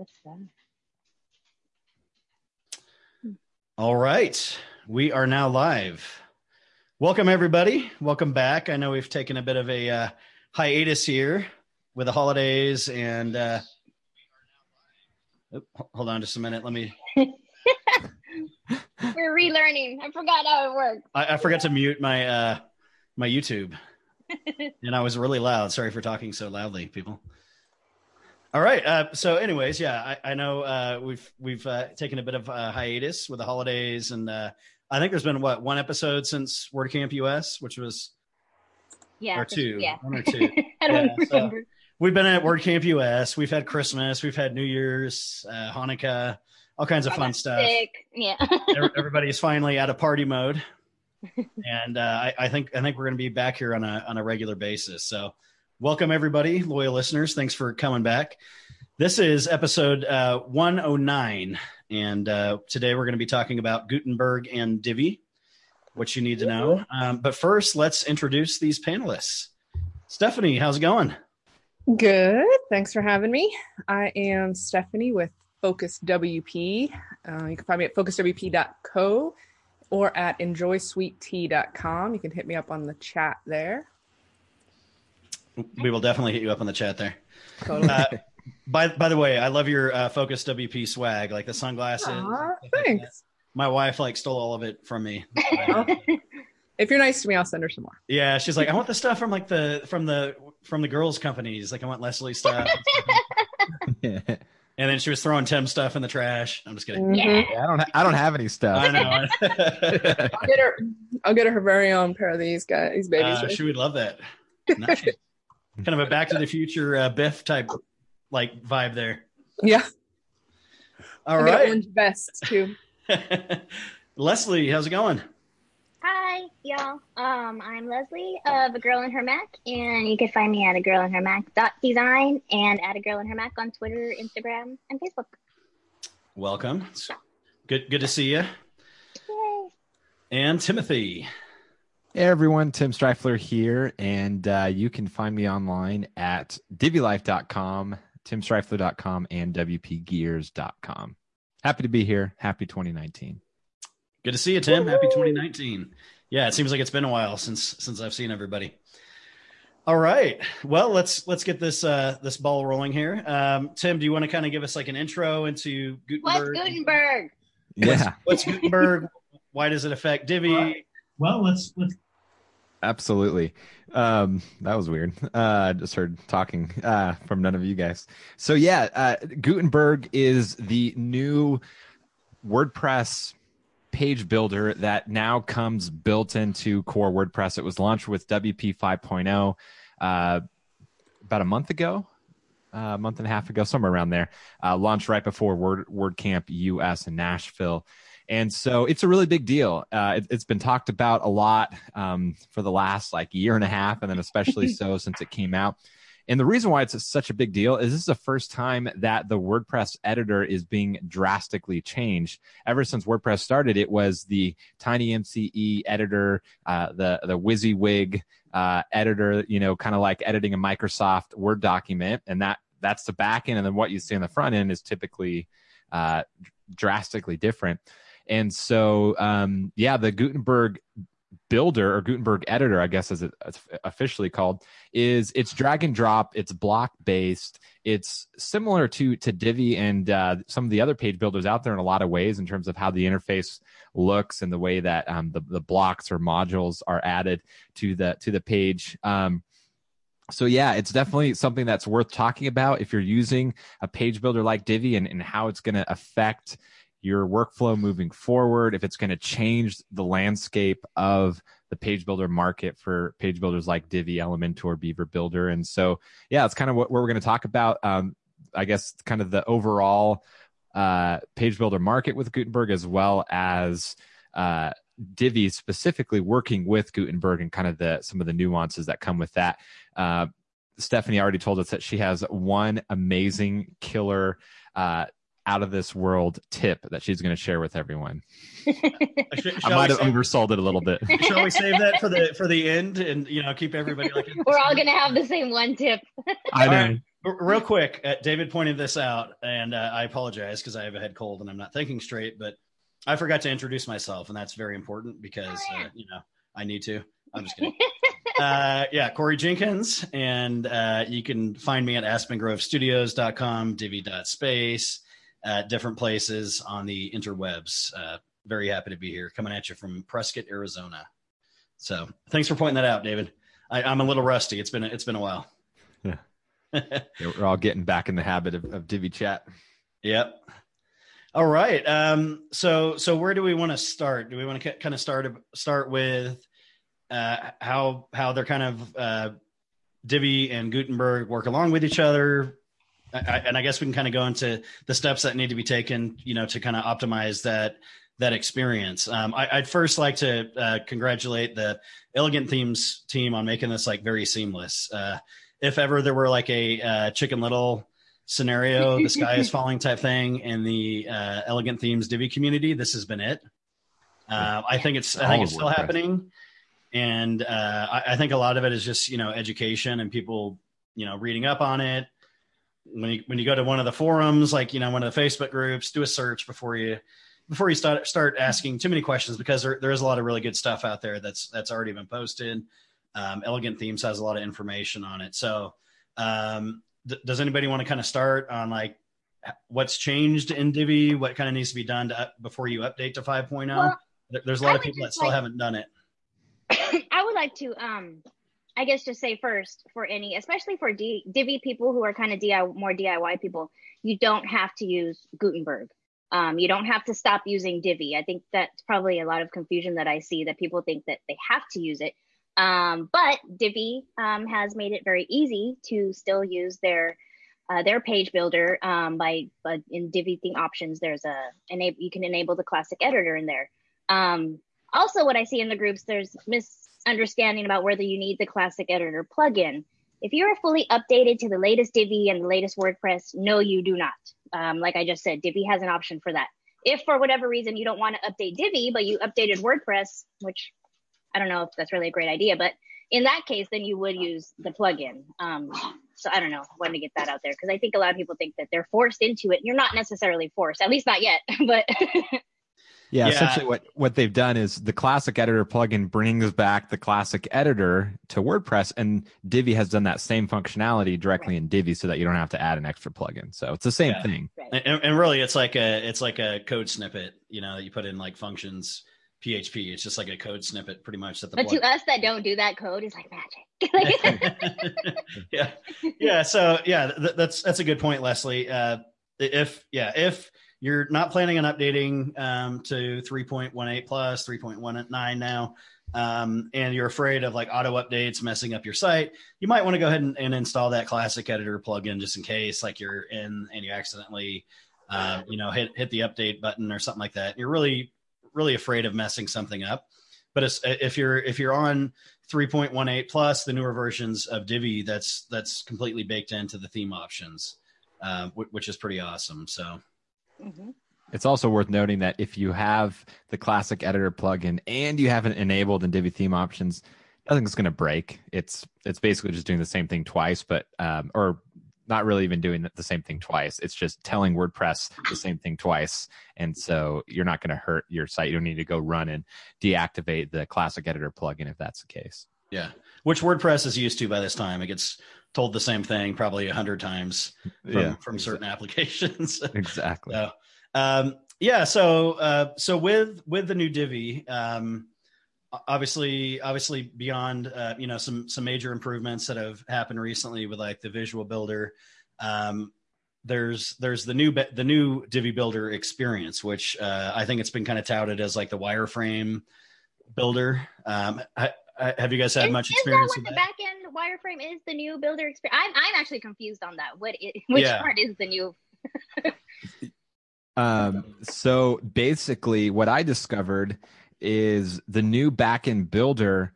What's that? All right. We are now live. Welcome, everybody. Welcome back. I know we've taken a bit of a uh, hiatus here with the holidays and. Uh, hold on just a minute. Let me. We're relearning. I forgot how it works. I, I forgot to mute my uh, my YouTube, and I was really loud. Sorry for talking so loudly, people. All right. Uh, so, anyways, yeah, I, I know uh, we've we've uh, taken a bit of a hiatus with the holidays, and uh, I think there's been what one episode since WordCamp US, which was Yeah. or two, Yeah. one or two. I don't Yeah, so- remember. We've been at WordCamp US. We've had Christmas. We've had New Year's, uh, Hanukkah, all kinds of I fun stuff. Sick. Yeah. Every- Everybody's finally out of party mode, and uh, I, I think I think we're going to be back here on a on a regular basis. So, welcome everybody, loyal listeners. Thanks for coming back. This is episode uh, 109, and uh, today we're going to be talking about Gutenberg and Divi, what you need to know. Um, but first, let's introduce these panelists. Stephanie, how's it going? Good. Thanks for having me. I am Stephanie with Focus WP. Uh, you can find me at focuswp.co or at enjoysweettea.com. You can hit me up on the chat there. We will definitely hit you up on the chat there. Totally. Uh, by by the way, I love your uh, Focus WP swag, like the sunglasses. Aw, stuff like thanks. My wife like stole all of it from me. If you're nice to me, I'll send her some more. yeah, she's like, I want the stuff from like the from the from the girls' companies. Like I want Leslie stuff. and then she was throwing Tim stuff in the trash. I'm just kidding. Mhm. Yeah. I don't. Ha- I don't have any stuff. I know. I'll get her. I'll get her her very own pair of these guys, these babies. uh, she would love that. Nice. kind of a Back to the Future uh, Biff type like vibe there. yeah. All I'll right, orange vests too. Leslie, how's it going? Hi, y'all. Um, I'm Leslie of A Girl in Her Mac, and you can find me at a girl in her Mac dot design and at a girl in her Mac on Twitter, Instagram, and Facebook. Welcome. Good good to see you. Yay. And Timothy. Hey everyone, Tim Streifler here, and uh, you can find me online at divilife.com, timstreifler.com, and wpgears.com. Happy to be here. Happy 2019. Good to see you, Tim. Happy 2019. Yeah, it seems like it's been a while since since I've seen everybody. All right. Well, let's let's get this uh this ball rolling here. Um, Tim, do you want to kind of give us like an intro into Gutenberg? What's Gutenberg? Gutenberg? Yeah, What's Gutenberg? Why does it affect Divi? Well, let's let's absolutely. Um, that was weird. Uh, just heard talking uh, from none of you guys. So yeah, uh, Gutenberg is the new WordPress page builder that now comes built into core WordPress. It was launched with WP 5.0 uh, about a month ago, uh, a month and a half ago, somewhere around there. Uh, launched right before Word WordCamp US in Nashville. And so it's a really big deal. Uh, it, it's been talked about a lot um, for the last like year and a half, and then especially so since it came out. And the reason why it's such a big deal is this is the first time that the WordPress editor is being drastically changed. Ever since WordPress started, it was the TinyMCE editor, uh, the the WYSIWYG uh, editor, you know, kind of like editing a Microsoft Word document, and that that's the back end, and then what you see on the front end is typically uh, drastically different. And so, um, yeah, the Gutenberg builder or Gutenberg editor, I guess as it's officially called, is it's drag and drop, it's block based, it's similar to to Divi and uh, some of the other page builders out there in a lot of ways in terms of how the interface looks and the way that um, the the blocks or modules are added to the to the page. Um, so yeah, it's definitely something that's worth talking about if you're using a page builder like Divi and, and how it's going to affect your workflow moving forward, if it's going to change the landscape of the page builder market for page builders like Divi, Elementor, Beaver Builder. And so, yeah, it's kind of what, what we're going to talk about. Um, I guess kind of the overall uh, page builder market with Gutenberg, as well as uh, Divi specifically working with Gutenberg and kind of the some of the nuances that come with that. Uh, Stephanie already told us that she has one amazing killer uh, out of this world tip that she's going to share with everyone. Sh- I might have oversold it a little bit. shall we save that for the for the end and you know keep everybody like We're all gonna have the same one tip. I know. right. real quick, uh, David pointed this out, and uh, I apologize because I have a head cold and I'm not thinking straight. But I forgot to introduce myself, and that's very important because Oh, uh, you know I need to. I'm just kidding. uh, yeah, Corey Jenkins, and uh, you can find me at AspenGroveStudios.com, Divi.space, at different places on the interwebs. Uh, very happy to be here, coming at you from Prescott, Arizona. So thanks for pointing that out, David. I, I'm a little rusty. It's been it's been a while. Yeah. Yeah, we're all getting back in the habit of, of Divi chat. Yep. All right. Um, so so where do we want to start? Do we want to kind of start start with uh, how how they're kind of uh, Divi and Gutenberg work along with each other? I, I, and I guess we can kind of go into the steps that need to be taken, you know, to kind of optimize that that experience. Um, I, I'd first like to uh, congratulate the Elegant Themes team on making this like very seamless. Uh, if ever there were like a uh, Chicken Little scenario, the sky is falling type thing in the uh, Elegant Themes Divi community, this has been it. Uh, I think it's I think it's still happening, and uh, I, I think a lot of it is just you know education and people you know reading up on it. When you when you go to one of the forums, like you know one of the Facebook groups, do a search before you before you start start asking too many questions because there, there is a lot of really good stuff out there that's that's already been posted. Um, Elegant Themes has a lot of information on it. So, um, d- does anybody want to kind of start on like what's changed in Divi? What kind of needs to be done to, up- before you update to 5.0? Well, There's a lot of people that still like- haven't done it. I would like to, um, I guess, just say first for any, especially for D- Divi people who are kind of DIY, more DIY people, you don't have to use Gutenberg. Um, you don't have to stop using Divi. I think that's probably a lot of confusion that I see that people think that they have to use it. Um, but Divi um, has made it very easy to still use their uh, their page builder um, by, by in Divi theme options. There's a enable you can enable the classic editor in there. Um, also, what I see in the groups, there's misunderstanding about whether you need the classic editor plugin. If you're fully updated to the latest Divi and the latest WordPress, no, you do not. Um, like I just said, Divi has an option for that. If for whatever reason you don't want to update Divi, but you updated WordPress, which I don't know if that's really a great idea, but in that case, then you would use the plugin. Um, so I don't know. Wanted to get that out there because I think a lot of people think that they're forced into it. You're not necessarily forced, at least not yet. But Yeah, Yeah. essentially what what they've done is the classic editor plugin brings back the classic editor to WordPress and Divi has done that same functionality directly in Divi so that you don't have to add an extra plugin. So it's the same Yeah. thing. And, and really, it's like a it's like a code snippet, you know, that you put in like functions PHP. It's just like a code snippet, pretty much. That the but to us that don't do that code is like magic. yeah, yeah. So yeah, th- that's that's a good point, Leslie. Uh, if yeah, if you're not planning on updating um, to 3.18 plus 3.19 now, um, and you're afraid of like auto updates messing up your site, you might want to go ahead and, and install that classic editor plugin just in case, like you're in and you accidentally, uh, you know, hit hit the update button or something like that. You're really really afraid of messing something up. But if you're if you're on 3.18 plus the newer versions of Divi, that's that's completely baked into the theme options, uh, which is pretty awesome. So Mhm. It's also worth noting that if you have the classic editor plugin and you haven't enabled Divi theme options, nothing's going to break. It's it's basically just doing the same thing twice, but um, or not really even doing the same thing twice. It's just telling WordPress the same thing twice, and so you're not going to hurt your site. You don't need to go run and deactivate the classic editor plugin if that's the case. yeah, which WordPress is used to by this time. It gets told the same thing probably a hundred times from, from certain applications. exactly. So, um, yeah. So, uh, so with with the new Divi, um, obviously, obviously beyond uh, you know some some major improvements that have happened recently with like the Visual Builder. Um, there's there's the new be- the new Divi Builder experience, which uh, I think it's been kind of touted as like the wireframe builder. Um, ha- ha- have you guys had Is, much is experience that with what the that? Wireframe is? The new builder experience? I'm I'm actually confused on that. What which Yeah. part is the new? Um, so basically, what I discovered is the new backend builder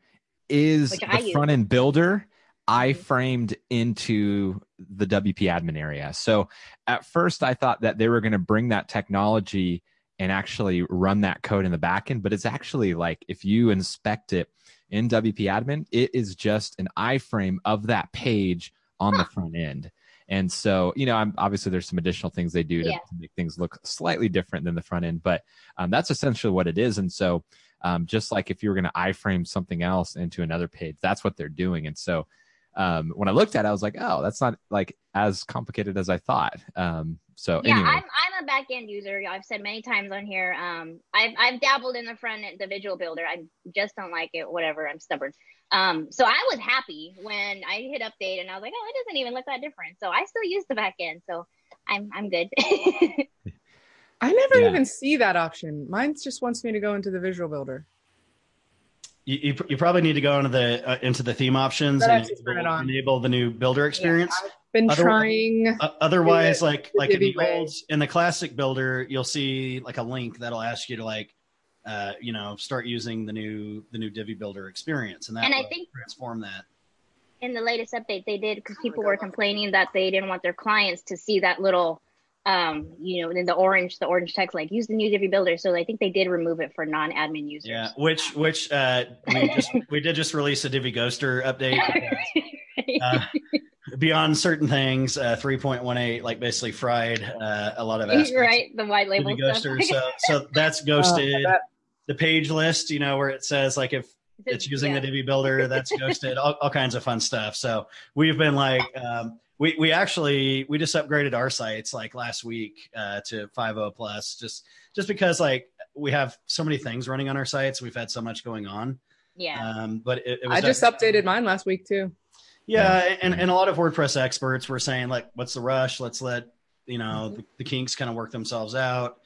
is Which the front end builder I Mhm. framed into the WP admin area. So at first, I thought that they were going to bring that technology and actually run that code in the backend, but it's actually like if you inspect it in WP admin, it is just an iframe of that page on the front end. And so, you know, I'm obviously there's some additional things they do to, Yeah. to make things look slightly different than the front end, but um, that's essentially what it is. And so, um, just like if you were going to iframe something else into another page, that's what they're doing. And so, um, when I looked at it, I was like, oh, that's not like as complicated as I thought. Um, so yeah, anyway, I'm I'm a back end user. I've said many times on here. Um, I've I've dabbled in the front end, the visual builder. I just don't like it. Whatever. I'm stubborn. Um, so I was happy when I hit update and I was like, oh, it doesn't even look that different. So I still use the back end. So I'm I'm good. I never Yeah. even see that option. Mine just wants me to go into the visual builder. You, you, you probably need to go into the uh, into the theme options But and actually turn it enable, enable the new builder experience. I've been Other- trying. Uh, otherwise, Do it like like in the way. old in the classic builder, you'll see like a link that'll ask you to like uh, you know start using the new the new Divi builder experience, and that And I think- transform that. in the latest update they did because people were complaining that they didn't want their clients to see that little um you know in the orange the orange text like use the new Divi builder so i think they did remove it for non-admin users Yeah, which which uh, we just we did just release a Divi Ghoster update. Uh, beyond certain things, uh, 3.18 like basically fried uh, a lot of aspects. right the white label Divi stuff. Ghoster. So so that's Oh, ghosted. that- the page list, you know, where it says like if it's using Yeah. the Divi builder, that's ghosted, all, all kinds of fun stuff. So we've been like, um, we, we actually, we just upgraded our sites like last week, uh, to 5.0 plus just, just because like we have so many things running on our sites. We've had so much going on. yeah Um, but it, it was I just definitely- updated mine last week too. yeah, and, and a lot of WordPress experts were saying like, "What's the rush? Let's let you know the, the kinks kind of work themselves out."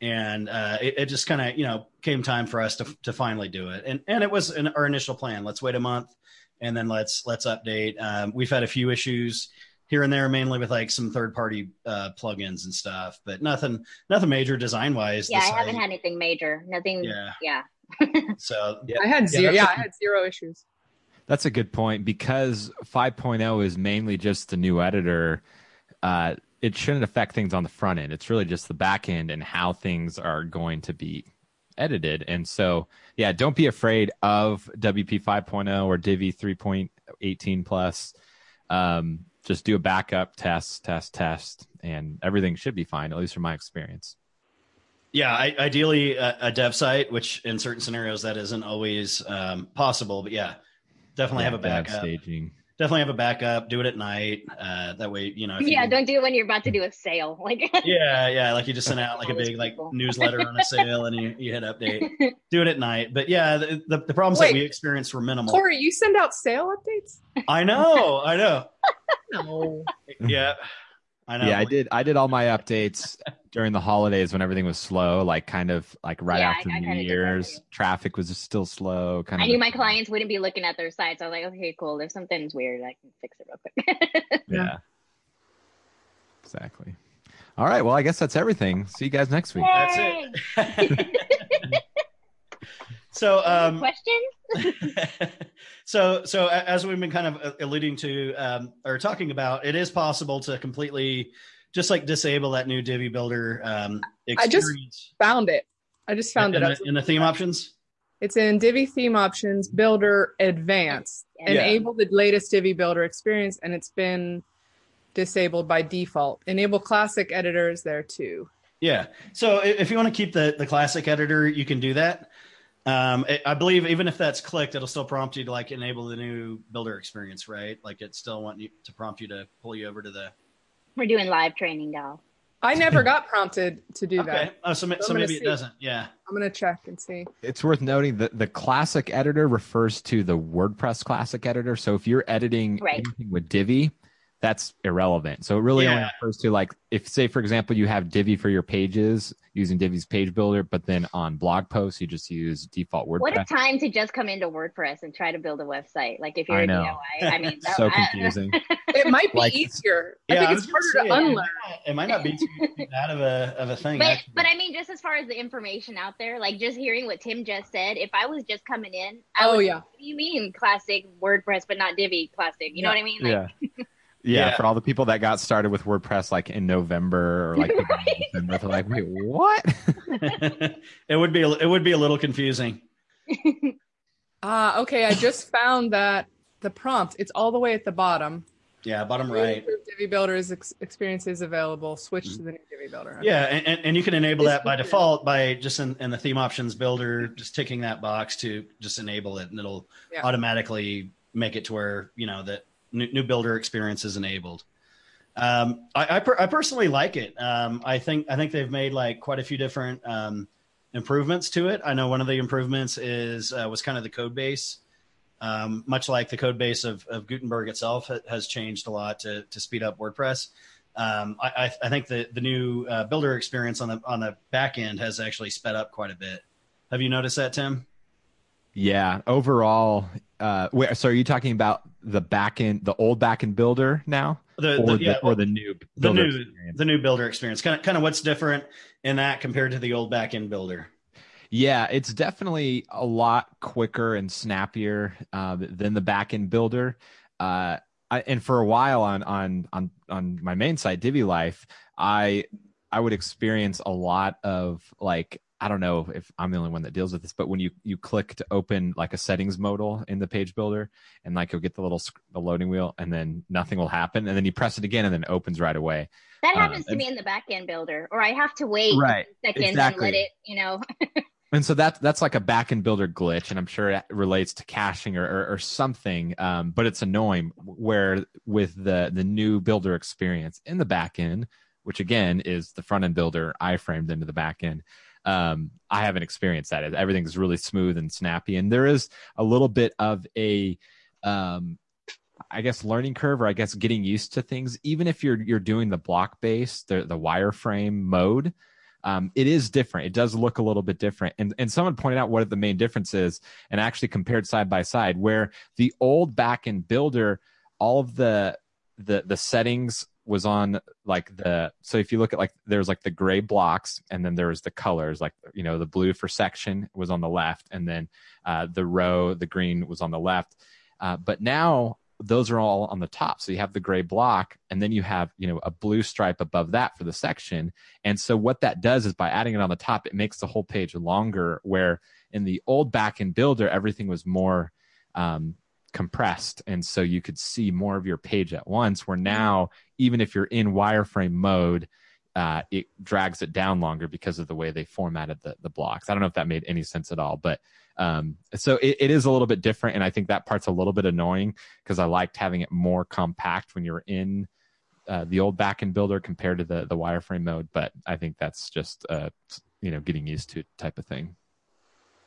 And uh, it, it just kind of you know came time for us to to finally do it, and and it was an, our initial plan. Let's wait a month, and then let's let's update. Um, we've had a few issues here and there, mainly with like some third party uh, plugins and stuff, but nothing nothing major design wise. yeah i haven't had anything major nothing Yeah. yeah so I had Yeah, zero. that's Yeah, a- I had zero issues. That's a good point because 5.0 is mainly just the new editor. Uh, it shouldn't affect things on the front end. It's really just the back end and how things are going to be edited. And so, yeah, don't be afraid of WP 5.0 or Divi 3.18 plus. Um, just do a backup test, test, test, and everything should be fine, at least from my experience. Yeah, I, ideally a, a dev site, which in certain scenarios that isn't always um, possible. But yeah, definitely have a backup. staging. Definitely have a backup. Do it at night. Uh, that way, you know. if yeah you, don't do it when you're about to do a sale like Yeah, yeah. Like you just sent out like a big like newsletter on a sale, and you, you hit update. Do it at night. But yeah, the the, the problems Wait. that we experienced were minimal. Corey, you send out sale updates? I know, I know. No. Yeah, I know. Yeah, I did. I did all my updates during the holidays when everything was slow, like kind of like right Yeah, after I New kinda did that Year's. Traffic was still slow. Kind i of. knew my clients wouldn't be looking at their sites i was like okay cool if something's weird i can fix it real quick Yeah. Exactly. All right. Well, I guess that's everything. See you guys next week. That's it. so, um, question so so as we've been kind of uh, alluding to um, or talking about it is possible to completely just like disable that new divi builder um, I just experience Found it. I just found in, it. I the, in the theme options It's in Divi theme options, builder advanced. Yeah. Enable the latest Divi builder experience, and it's been disabled by default. Enable classic editors there too. yeah so if you want to keep the the classic editor you can do that um, I- I believe even if that's clicked, it'll still prompt you to like enable the new builder experience, right? Like it still want you to prompt you to pull you over to the. we're doing live training now I never got prompted to do Okay. that. Oh, so, ma- I'm so gonna maybe it doesn't. Yeah. I'm gonna check and see. It's worth noting that the classic editor refers to the WordPress classic editor. So if you're editing Right. anything with Divi, that's irrelevant. So it really only refers to like if say for example you have Divi for your pages using Divi's page builder, but then on blog posts you just use default WordPress. what a time to just come into wordpress and try to build a website like if you're I a know. diy i mean that- so I- confusing. It might be Like- easier. I Yeah, think I it's was gonna harder to it unlearn. might not- It might not be too bad of a of a thing. but actually. but I mean, just as far as the information out there, like just hearing what Tim just said, if I was just coming in, I Oh would, yeah. what do you mean classic WordPress but not Divi classic? You know what I mean? Like, yeah. Yeah. Yeah. for all the people that got started with WordPress like in November or like December, they're like, wait, what? it would be a- it would be a little confusing. Ah, okay. I just found that the prompt. It's all the way at the bottom. Yeah, bottom right. Divi Builder's ex- experience is available. Switch to the new Divi Builder. Yeah, and, and, and you can enable that by default by just in, in the theme options builder, just ticking that box to just enable it, and it'll Yeah. automatically make it to where you know that new, new builder experience is enabled. Um, I I, per, I personally like it. Um, I think I think they've made like quite a few different um, improvements to it. I know one of the improvements is uh, was kind of the code base. Um, much like the code base of, of Gutenberg itself ha- has changed a lot to, to speed up WordPress. Um, I, I, I think the, the new uh, builder experience on the on the back end has actually sped up quite a bit. Have you noticed that, Tim? Yeah, overall, uh, wait, so are you talking about the back end the old back end builder now, The, or the, the, yeah, or the new the builder new experience? the new builder experience. Kind of kind of what's different in that compared to the old back end builder. Yeah, it's definitely a lot quicker and snappier uh, than the back end builder. Uh, I, and for a while on on on on my main site, Divi Life, I I would experience a lot of like I don't know if I'm the only one that deals with this, but when you you click to open like a settings modal in the page builder, and like you'll get the little the loading wheel, and then nothing will happen, and then you press it again, and then it opens right away. That Uh, happens to and- me in the backend builder, or I have to wait Right, seconds exactly. and let it, you know. And so that's that's like a backend builder glitch, and I'm sure it relates to caching or, or, or something. Um, but it's annoying where with the the new builder experience in the backend, which again is the front end builder iframed into the back end. Um, I haven't experienced that. Everything's really smooth and snappy, and there is a little bit of a um, I guess learning curve or I guess getting used to things, even if you're you're doing the block base, the the wireframe mode, um, it is different. It does look a little bit different. And and someone pointed out what the main difference is, and actually compared side by side, where the old backend builder, all of the the the settings was on like the so if you look at like there's like the gray blocks and then there was the colors like you know the blue for section was on the left and then uh, the row the green was on the left uh, but now those are all on the top. So you have the gray block and then you have, you know, a blue stripe above that for the section. And so what that does is by adding it on the top, it makes the whole page longer where in the old back backend builder, everything was more um, compressed. And so you could see more of your page at once where now, even if you're in wireframe mode, uh, it drags it down longer because of the way they formatted the, the blocks. I don't know if that made any sense at all, but um, so it, it is a little bit different. And I think that part's a little bit annoying because I liked having it more compact when you're in uh, the old backend builder compared to the, the wireframe mode. But I think that's just, uh, you know, getting used to type of thing.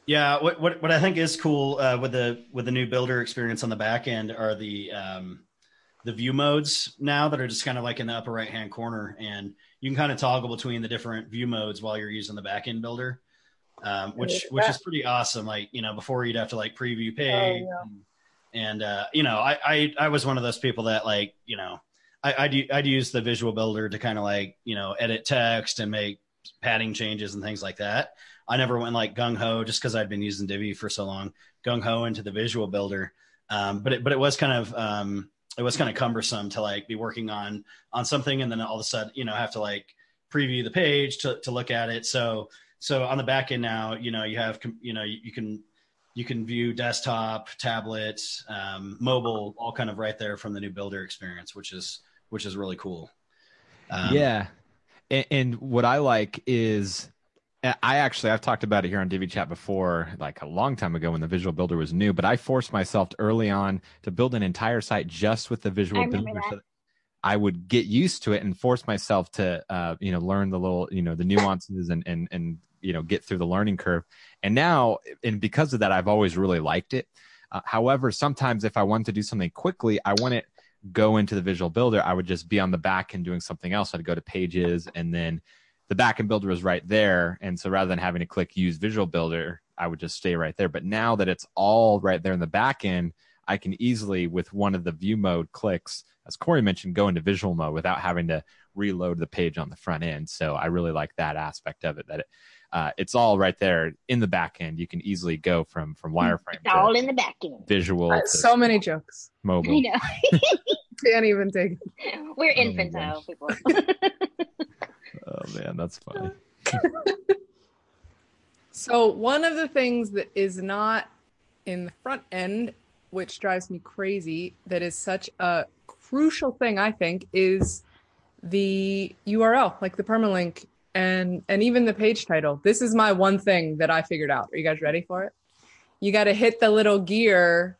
Yeah, what what, what I think is cool uh, with the with the new builder experience on the back end are the um, the view modes now that are just kind of like in the upper right hand corner, and you can kind of toggle between the different view modes while you're using the back end builder, um, which which is pretty awesome. Like you know, before you'd have to like preview page, yeah. and, and uh, you know, I, I I was one of those people that like you know, I I'd, I'd use the visual builder to kind of like you know edit text and make padding changes and things like that. I never went like gung ho just because I'd been using Divi for so long, gung ho into the visual builder. Um, but it, but it was kind of um, it was kind of cumbersome to like be working on on something and then all of a sudden you know have to like preview the page to to look at it. So so on the back end now, you know you have you know you, you can you can view desktop, tablet, um, mobile, all kind of right there from the new builder experience, which is which is really cool. Um, yeah. And, and what I like is I actually I've talked about it here on Divi Chat before, like a long time ago when the Visual Builder was new. But I forced myself early on to build an entire site just with the Visual I Builder, that. so that I would get used to it and force myself to, uh, you know, learn the little, you know, the nuances and and and you know get through the learning curve. And now, and because of that, I've always really liked it. Uh, however, sometimes if I want to do something quickly, I want it go into the Visual Builder. I would just be on the back end doing something else. I'd go to Pages and then the backend builder is right there. And so rather than having to click use visual builder, I would just stay right there. But now that it's all right there in the backend, I can easily, with one of the view mode clicks, as Corey mentioned, go into visual mode without having to reload the page on the front end. So I really like that aspect of it, that it, uh, it's all right there in the back end. You can easily go from, from wireframe It's all in the back end. visual Uh, to so many jokes. I mobile. know. Can't even take It. We're infantile gosh. people. Man, that's funny. So one of the things that is not in the front end, which drives me crazy, that is such a crucial thing I think is the URL, like the permalink and and even the page title. This is my one thing that I figured out. Are you guys ready for it? You got to hit the little gear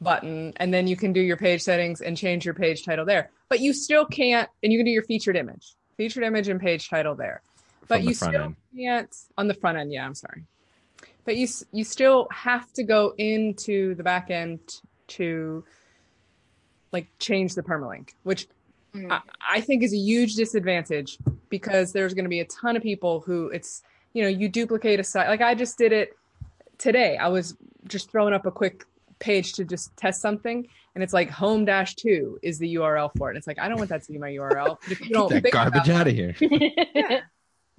button and then you can do your page settings and change your page title there. But you still can't and you can do your featured image. Featured image and page title there. But you still end. can't on the front end, yeah, I'm sorry. But you you still have to go into the back end to like change the permalink, which mm. I, I think is a huge disadvantage because there's going to be a ton of people who it's you know you duplicate a site like I just did it today. I was just throwing up a quick page to just test something and it's like home dash two is the URL for it. And it's like, I don't want that to be my URL. If you don't Get that garbage out of here. yeah.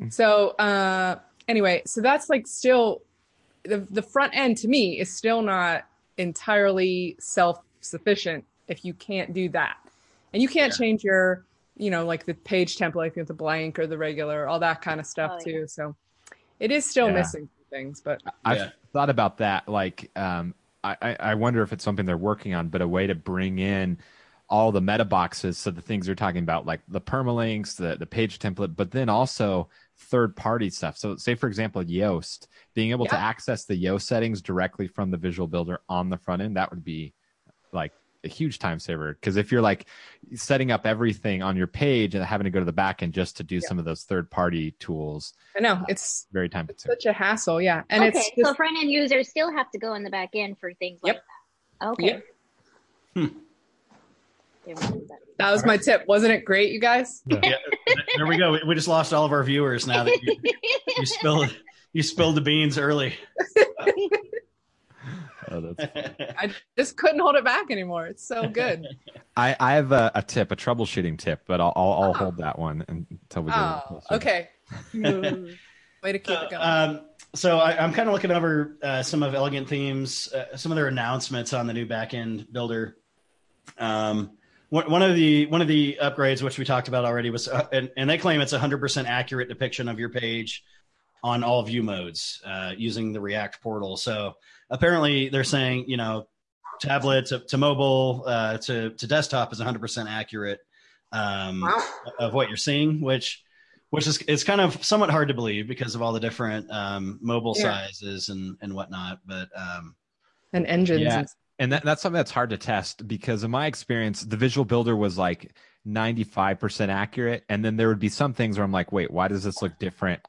So uh anyway, so that's like still the the front end to me is still not entirely self sufficient if you can't do that. And you can't yeah. change your, you know, like the page template if with the blank or the regular, all that kind of stuff oh, too. Yeah. So it is still yeah. missing things, but I've thought about that. Like, um, I, I wonder if it's something they're working on, but a way to bring in all the meta boxes. So the things you're talking about, like the permalinks, the, the page template, but then also third party stuff. So say, for example, Yoast, being able to access the Yoast settings directly from the visual builder on the front end, that would be like a huge time saver because if you're like setting up everything on your page and having to go to the back end just to do yeah. some of those third party tools i know it's very time consuming such a hassle yeah and okay, it's just... so front end users still have to go in the back end for things yep. like that okay yep. hmm. that was my tip wasn't it great you guys yeah. yeah. there we go we just lost all of our viewers now that you, you spilled you spilled the beans early Oh, I just couldn't hold it back anymore. It's so good. I, I have a, a tip, a troubleshooting tip, but I'll I'll, I'll oh. hold that one until we get. Oh, okay. Way to keep it going. Um, so I, am kind of looking over uh, some of Elegant Themes, uh, some of their announcements on the new backend builder. Um, one of the one of the upgrades, which we talked about already, was uh, and, and, they claim it's a hundred percent accurate depiction of your page on all view modes uh, using the React portal. So apparently they're saying, you know, tablet to, to mobile uh, to, to desktop is 100% accurate um, wow. of what you're seeing, which which is it's kind of somewhat hard to believe because of all the different um, mobile yeah. sizes and and whatnot. But um, and engines. Yeah. And that, that's something that's hard to test because in my experience, the visual builder was like 95% accurate. And then there would be some things where I'm like, wait, why does this look different?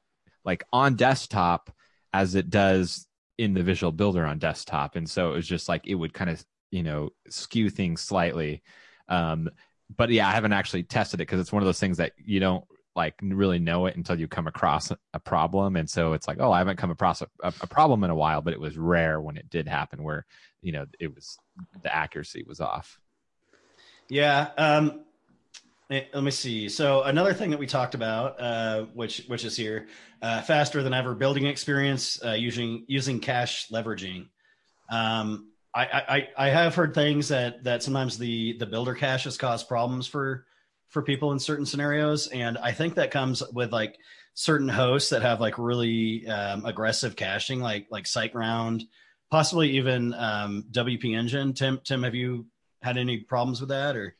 Like on desktop as it does in the visual builder on desktop. And so it was just like it would kind of you know skew things slightly. Um but yeah i haven't actually tested it because it's one of those things that you don't like really know it until you come across a problem. And so it's like oh i haven't come across a, a, problem in a while but it was rare when it did happen where you know it was the accuracy was off. Yeah um let me see. So another thing that we talked about, uh, which which is here, uh, faster than ever building experience uh, using using cache leveraging. Um, I, I I have heard things that that sometimes the the builder has caused problems for for people in certain scenarios, and I think that comes with like certain hosts that have like really um, aggressive caching, like like SiteGround, possibly even um, WP Engine. Tim Tim, have you had any problems with that or?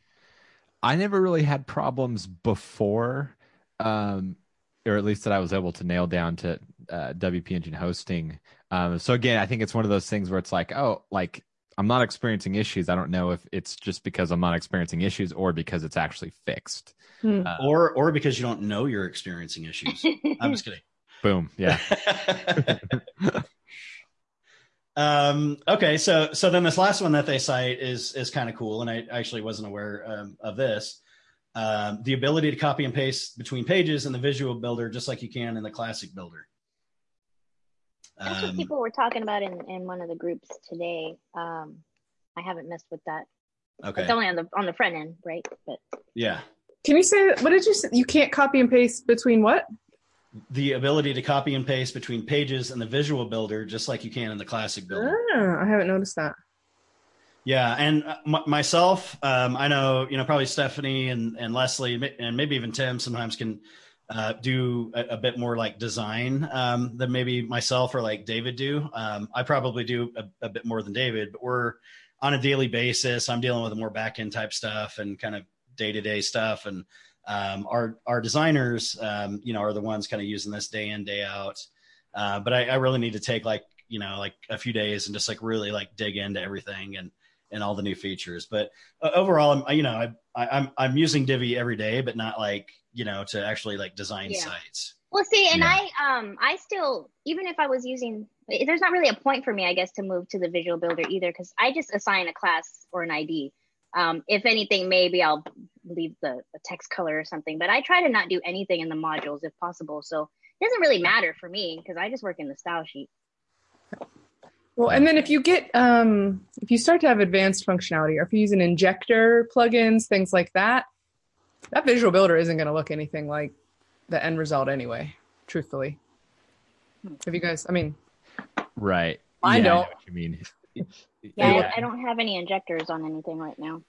I never really had problems before, um, or at least that I was able to nail down to uh, WP Engine hosting. Um, so again, I think it's one of those things where it's like, oh, like I'm not experiencing issues. I don't know if it's just because I'm not experiencing issues or because it's actually fixed, hmm. uh, or or because you don't know you're experiencing issues. I'm just kidding. Boom. Yeah. Um, okay, so so then this last one that they cite is is kind of cool, and I actually wasn't aware um, of this. Um, the ability to copy and paste between pages in the visual builder, just like you can in the classic builder. That's what um, people were talking about in, in one of the groups today. Um, I haven't messed with that. Okay, it's only on the on the front end, right? But yeah. Can you say what did you say? You can't copy and paste between what? The ability to copy and paste between pages and the visual builder, just like you can in the classic builder. Ah, I haven't noticed that. Yeah, and m- myself, um, I know you know probably Stephanie and and Leslie and maybe even Tim sometimes can uh, do a, a, bit more like design um, than maybe myself or like David do. Um, I probably do a, a, bit more than David, but we're on a daily basis. I'm dealing with more back end type stuff and kind of day to day stuff. And um, our our designers, um, you know, are the ones kind of using this day in day out. Uh, but I, I really need to take like you know like a few days and just like really like dig into everything and and all the new features. But uh, overall, I'm you know I, I I'm I'm using Divi every day, but not like you know to actually like design Yeah. sites. Well, see, and Yeah. I um I still even if I was using there's not really a point for me, I guess, to move to the visual builder either because I just assign a class or an ID. Um, if anything, maybe I'll leave the, the text color or something, but I try to not do anything in the modules if possible. So it doesn't really matter for me because I just work in the style sheet. Well, and then if you get um, if you start to have advanced functionality, or if you use an injector plugins, things like that, that visual builder isn't going to look anything like the end result anyway. Truthfully, have you guys? I mean, Right. I Yeah, don't. know what you mean. Yeah, Yeah. I, I don't have any injectors on anything right now.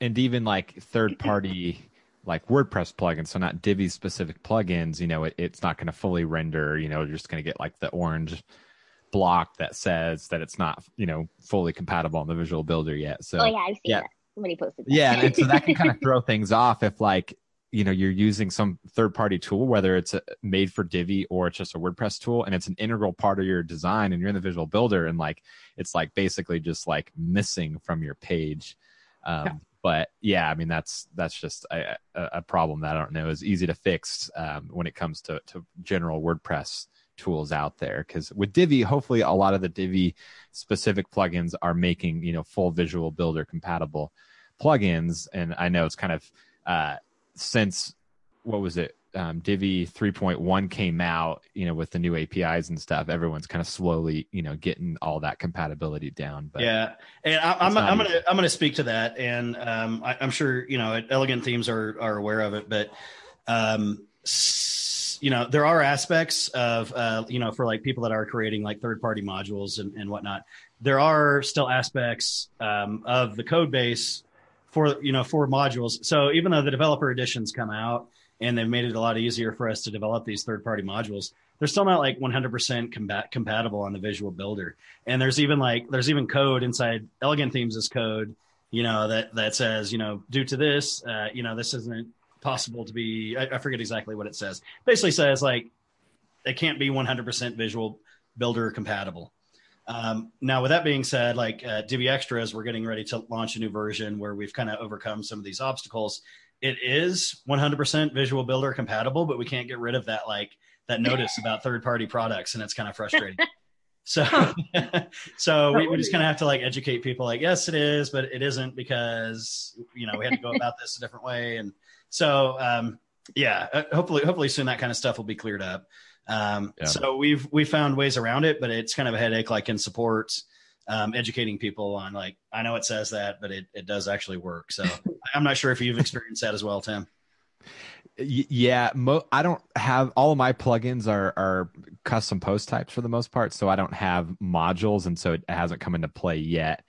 And even like third party like WordPress plugins, so not Divi specific plugins, you know, it, it's not going to fully render, you know, you're just going to get like the orange block that says that it's not, you know, fully compatible on the Visual Builder yet. So oh yeah, I've seen yeah. that. Somebody posted that. yeah, and, and so that can kind of throw things off if like you know you're using some third party tool, whether it's a, made for Divi or it's just a WordPress tool, and it's an integral part of your design, and you're in the Visual Builder, and like it's like basically just like missing from your page. Um, Yeah. But yeah, I mean that's that's just a, a problem that I don't know is easy to fix um, when it comes to to general WordPress tools out there. Because with Divi, hopefully a lot of the Divi specific plugins are making you know full Visual Builder compatible plugins, and I know it's kind of uh, since what was it um, Divi 3.1 came out, you know, with the new APIs and stuff, everyone's kind of slowly, you know, getting all that compatibility down. But yeah, and I, I'm I'm gonna I'm gonna speak to that, and um, I, I'm sure you know elegant themes are are aware of it, but um, you know there are aspects of uh, you know for like people that are creating like third party modules and, and whatnot. There are still aspects um, of the code base for you know for modules. So even though the developer editions come out and they've made it a lot easier for us to develop these third party modules, they're still not like 100% combat- compatible on the Visual Builder. And there's even like there's even code inside Elegant Themes' is code, you know, that that says you know due to this, uh, you know, this isn't possible to be. I, I forget exactly what it says. Basically says like it can't be 100% Visual Builder compatible. Um, now, with that being said, like uh, Divi Extras, we're getting ready to launch a new version where we've kind of overcome some of these obstacles. It is 100% Visual Builder compatible, but we can't get rid of that like that notice about third party products, and it's kind of frustrating. so, so we, we just kind of have to like educate people, like yes, it is, but it isn't because you know we had to go about this a different way, and so um, yeah, uh, hopefully, hopefully soon that kind of stuff will be cleared up. Um, Yeah. So we've we found ways around it, but it's kind of a headache, like in support, um, educating people on like I know it says that, but it, it does actually work. So I'm not sure if you've experienced that as well, Tim. Yeah, mo- I don't have all of my plugins are are custom post types for the most part, so I don't have modules, and so it hasn't come into play yet.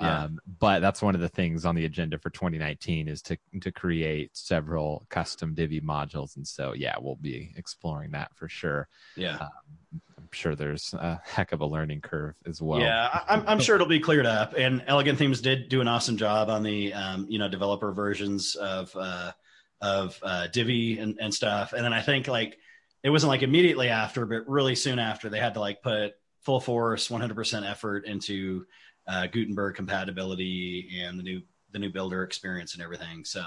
Yeah. Um, but that's one of the things on the agenda for 2019 is to to create several custom Divi modules, and so yeah, we'll be exploring that for sure. Yeah. I'm sure there's a heck of a learning curve as well. yeah, I'm, I'm sure it'll be cleared up. And Elegant Themes did do an awesome job on the um, you know developer versions of uh, of uh, Divi and, and stuff. And then I think like it wasn't like immediately after, but really soon after, they had to like put full force, 100% effort into uh, Gutenberg compatibility and the new the new builder experience and everything. So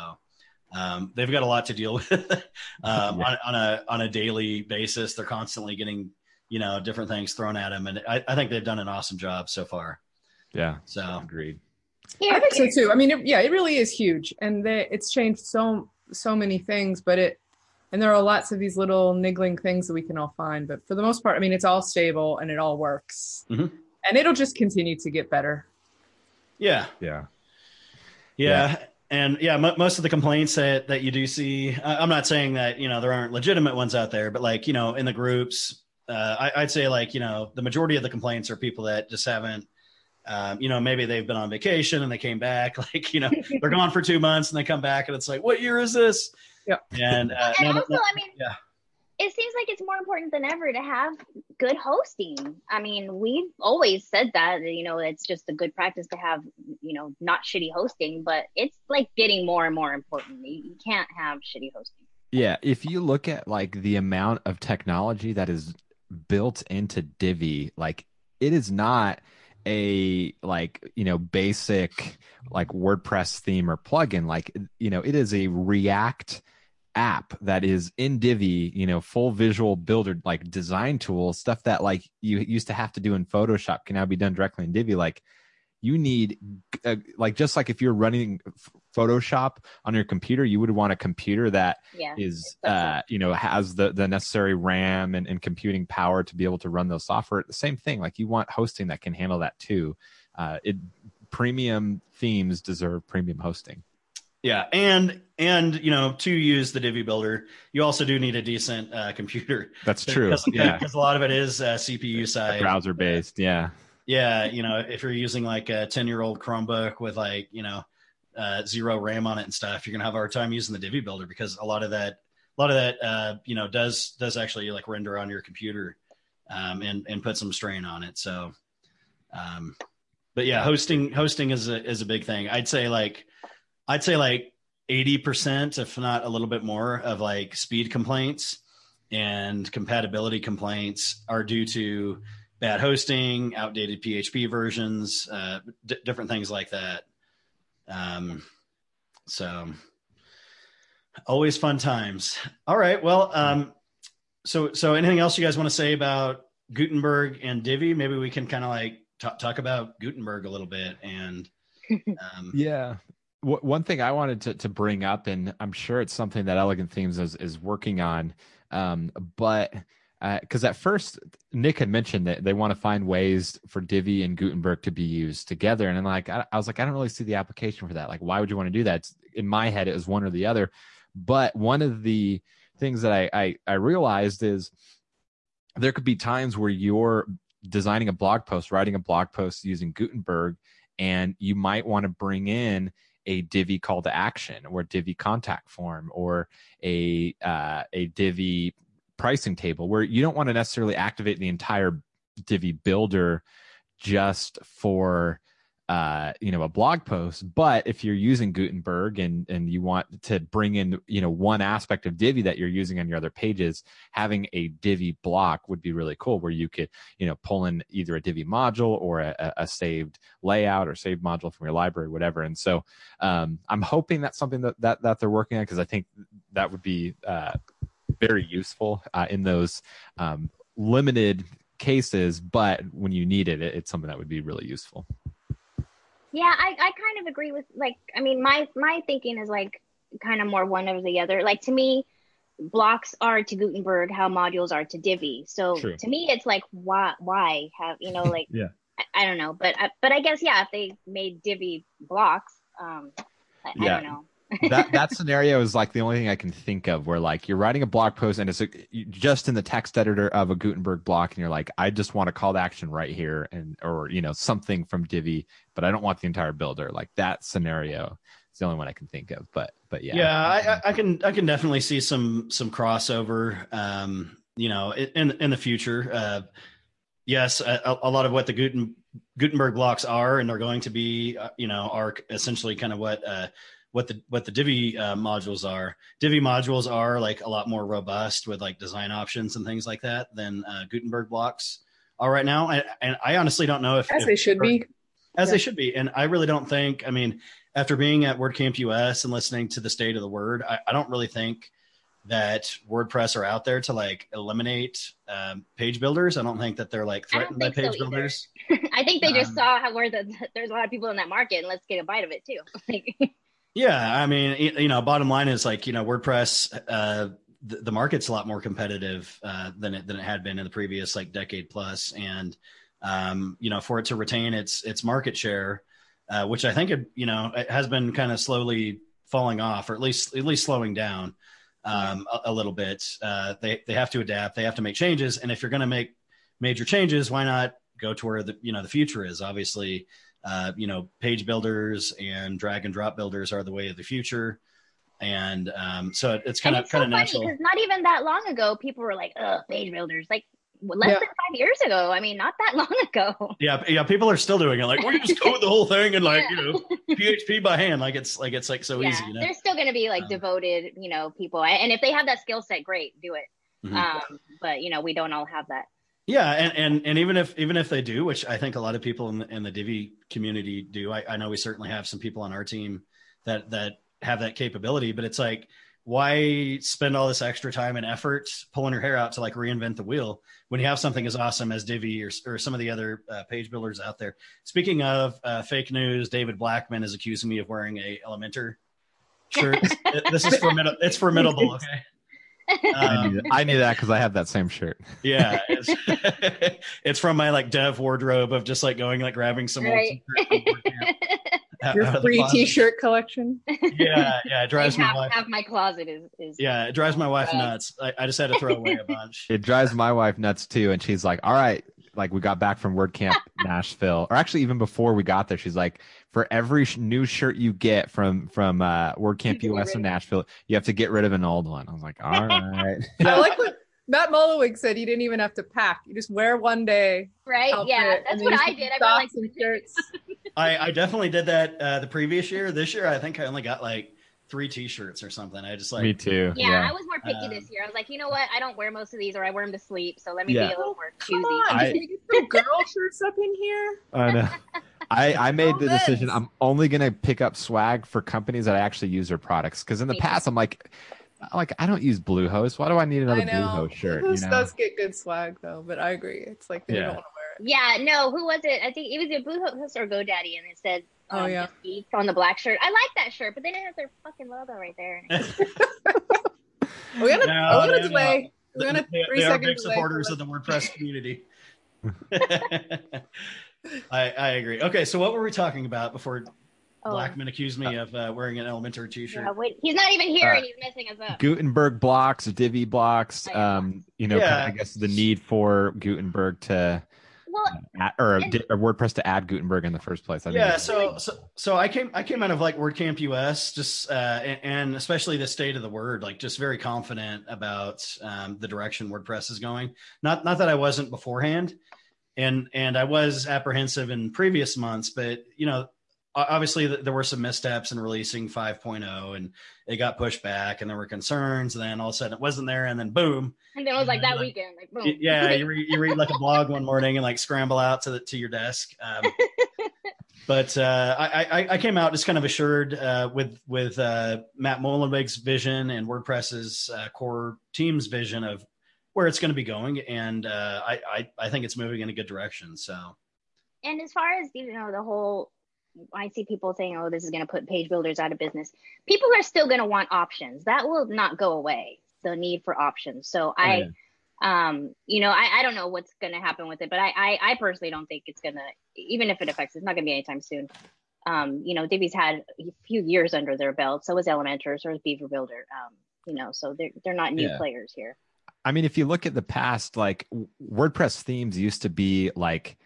um, they've got a lot to deal with um, Yeah. on, on a on a daily basis. They're constantly getting you know different things thrown at them, and I, I think they've done an awesome job so far. yeah, So agreed. Yeah, I think so too. I mean, it, yeah, it really is huge, and they, it's changed so so many things. But it, and there are lots of these little niggling things that we can all find. But for the most part, I mean, it's all stable and it all works, Mhm. and it'll just continue to get better. yeah, Yeah, Yeah. And yeah, mo most of the complaints that, that you do see, I- I'm not saying that, you know, there aren't legitimate ones out there, but like, you know, in the groups, uh, I, I'd say like, you know, the majority of the complaints are people that just haven't, um, you know, maybe they've been on vacation and they came back, like, you know, they're gone for two months and they come back and it's like, what year is this? Yeah. And, uh, and no, no, also, no- I mean, yeah. it seems like it's more important than ever to have good hosting. I mean, we've always said that, you know, it's just a good practice to have, you know, not shitty hosting, but it's like getting more and more important. You, you can't have shitty hosting. Yeah, if you look at like the amount of technology that is built into Divi, like it is not a like you know basic like WordPress theme or plugin. Like you know, it is a React app that is in Divi, you know, full visual builder like design tool stuff that like you used to have to do in Photoshop can now be done directly in Divi. Like you need uh, like just like if you're running Photoshop on your computer, you would want a computer that Yeah, is uh, you know has the the necessary RAM and, and computing power to be able to run those software. The same thing, like you want hosting that can handle that too. Uh, it premium themes deserve premium hosting. Yeah, and and you know to use the Divi Builder, you also do need a decent uh, computer. That's true. Because, Yeah, because a lot of it is uh, CPU side. browser based. Yeah, Yeah, you know, if you're using like a 10 year old Chromebook with like, you know, uh, zero RAM on it and stuff, you're gonna have a hard time using the Divi Builder because a lot of that, a lot of that, uh, you know, does does actually like render on your computer, um, and and put some strain on it. So, um, but yeah, hosting hosting is a is a big thing. I'd say like, I'd say like 80 percent, if not a little bit more, of like speed complaints and compatibility complaints are due to bad hosting, outdated PHP versions, uh, d- different things like that. Um, so always fun times. All right. Well, um, so, so anything else you guys want to say about Gutenberg and Divi? Maybe we can kind of like talk, talk about Gutenberg a little bit and, um, Yeah. One thing I wanted to, to bring up, and I'm sure it's something that Elegant Themes is, is working on, um, but because at first Nick had mentioned that they want to find ways for Divi and Gutenberg to be used together, and then like I, I was like, I don't really see the application for that. Like, why would you want to do that? It's, in my head, it was one or the other. But one of the things that I, I, I realized is there could be times where you're designing a blog post, writing a blog post using Gutenberg, and you might want to bring in a Divi call to action or Divi contact form or a uh, a Divi pricing table where you don't want to necessarily activate the entire Divi builder just for uh, you know a blog post. But if you're using gutenberg and and you want to bring in you know one aspect of divi that you're using on your other pages having a divi block would be really cool where you could you know pull in either a divi module or a, a saved layout or saved module from your library whatever. And so um, i'm hoping that's something that that, that they're working on because i think that would be uh, very useful uh, in those um, limited cases but when you need it, it it's something that would be really useful Yeah, I, I kind of agree with like I mean my my thinking is like kind of more one or the other. Like to me, blocks are to Gutenberg how modules are to Divi. So True. to me, it's like why why have you know like Yeah. I, I don't know, but I, but I guess yeah, if they made Divi blocks, um, I, I Yeah. don't know. That that scenario is like the only thing I can think of where like you're writing a blog post and it's a, just in the text editor of a Gutenberg block and you're like I just want a call to action right here and or you know something from Divi but I don't want the entire builder like that scenario is the only one I can think of but but yeah yeah, I, I- can I can definitely see some some crossover. Um, you know, in in the future. Uh, yes, a, a lot of what the Guten, Gutenberg blocks are, and they're going to be, uh, you know, are essentially kind of what uh, what the what the Divi uh, modules are. Divi modules are like a lot more robust with like design options and things like that than uh, Gutenberg blocks are right now. And, and I honestly don't know if As if- they should be. as Yeah. they should be. And I really don't think, I mean, after being at WordCamp US and listening to the state of the word, I, I don't really think that WordPress are out there to like eliminate um, page builders. I don't think that they're like threatened by think so page builders. I think they just Um, saw how where the there's a lot of people in that market, and let's get a bite of it too. Yeah, I mean, you know, bottom line is like you know, WordPress, uh, the, the market's a lot more competitive uh, than it than it had been in the previous like decade plus, and um, you know, for it to retain its its market share, uh, which I think it you know it has been kind of slowly falling off, or at least at least slowing down um, a, a little bit. Uh, they they have to adapt, they have to make changes, and if you're going to make major changes, why not go to where the you know the future is? Obviously, uh, you know, page builders and drag and drop builders are the way of the future. and um, so it, it's And kind of it's so kind of natural. because not even that long ago, people were like, "Ugh, page builders." Like less Yeah. than five years ago. I mean, not that long ago. Yeah, yeah, people are still doing it. Like, we just code the whole thing and like you know PHP by hand. Like it's like it's like so yeah, easy. You know? there's still going to be like Um, devoted, you know, people, and if they have that skill set, great, do it. Mhm. Um, but you know, we don't all have that. Yeah, and, and and even if even if they do, which I think a lot of people in the in the Divi community do, I, I know we certainly have some people on our team that that have that capability. But it's like, why spend all this extra time and effort pulling your hair out to like reinvent the wheel when you have something as awesome as Divi or or some of the other uh, page builders out there? Speaking of uh, fake news, David Blackman is accusing me of wearing a Elementor shirt. this is formidable. It's formidable. Okay. I Um, knew, I knew that because I have that same shirt. yeah, it's, it's from my like dev wardrobe of just like going like grabbing some old Right. t-shirts from out- Your out of the free. T-shirt collection. Yeah, yeah, it drives Like, my wife. half my closet is is Yeah, it drives my wife Right. nuts. I, I just had to throw away a bunch. It drives my wife nuts too, and she's like, "All right." Like we got back from WordCamp Nashville, or actually even before we got there, she's like, "For every sh- new shirt you get from from uh, WordCamp have to get US rid in. Nashville, you have to get rid of an old one." I was like, "All right." I like what Matt Mullenweg said. You didn't even have to pack. You just wear one day. right. outfit, yeah, that's what I did. I brought like socks and shirts. I, I definitely did that uh, the previous year. This year, I think I only got like three T-shirts or something. I just like Me too. Yeah, Yeah. I was more picky Um, this year. I was like, you know what? I don't wear most of these, or I wear them to sleep. So let me Yeah. be a little more choosy. Come choosy. on, I- can you get some girl shirts up in here? I know. I, I made the All decision. I'm only gonna pick up swag for companies that I actually use their products. Because in the Me past, I'm like, like I don't use Bluehost. Why do I need another I know. Bluehost shirt? You know? does get good swag though, but I agree. It's like they Yeah. don't want to wear it. Yeah, no, who was it? I think it was a Bluehost or GoDaddy, and it said, Oh, um, yeah. just on the black shirt. I like that shirt, but they didn't have their fucking logo right there. We're gonna, No, we're gonna no, delay. We're gonna they, three they are big supporters of the WordPress community. I, I agree. Okay, so what were we talking about before Oh, Blackman accused me of uh, wearing an Elementor T-shirt? yeah, wait, he's not even here, Uh, and he's messing us up. Gutenberg blocks, Divi blocks. Um, you know, Yeah. I guess the need for Gutenberg to Well, add, or, And- or WordPress to add Gutenberg in the first place. I think yeah so, so so i came i came out of like wordcamp us just uh and, and especially the state of the word like just very confident about um, the direction wordpress is going not not that i wasn't beforehand and and i was apprehensive in previous months but you know o- obviously th- there were some missteps in releasing 5.0 and it got pushed back and there were concerns and then all of a sudden it wasn't there and then boom and then it was like that Like, weekend, like boom. Yeah you read, you read like a blog one morning and like scramble out to the to your desk um, but uh, I, I I came out just kind of assured uh, with with uh, Matt Mullenweg's vision and WordPress's uh, core team's vision of where it's going to be going, and uh, I, I I think it's moving in a good direction. So And as far as you know, the whole, I see people saying, "Oh, this is going to put page builders out of business." People are still going to want options. That will not go away. The need for options. So I, yeah. um, you know, I, I don't know what's going to happen with it, but I, I, I personally don't think it's going to, even if it affects, it's not going to be anytime soon. Um, you know, Divi's had a few years under their belt. So was Elementor, so was Beaver Builder. Um, you know, so they're they're not new Yeah. players here. I mean, if you look at the past, like WordPress themes used to be like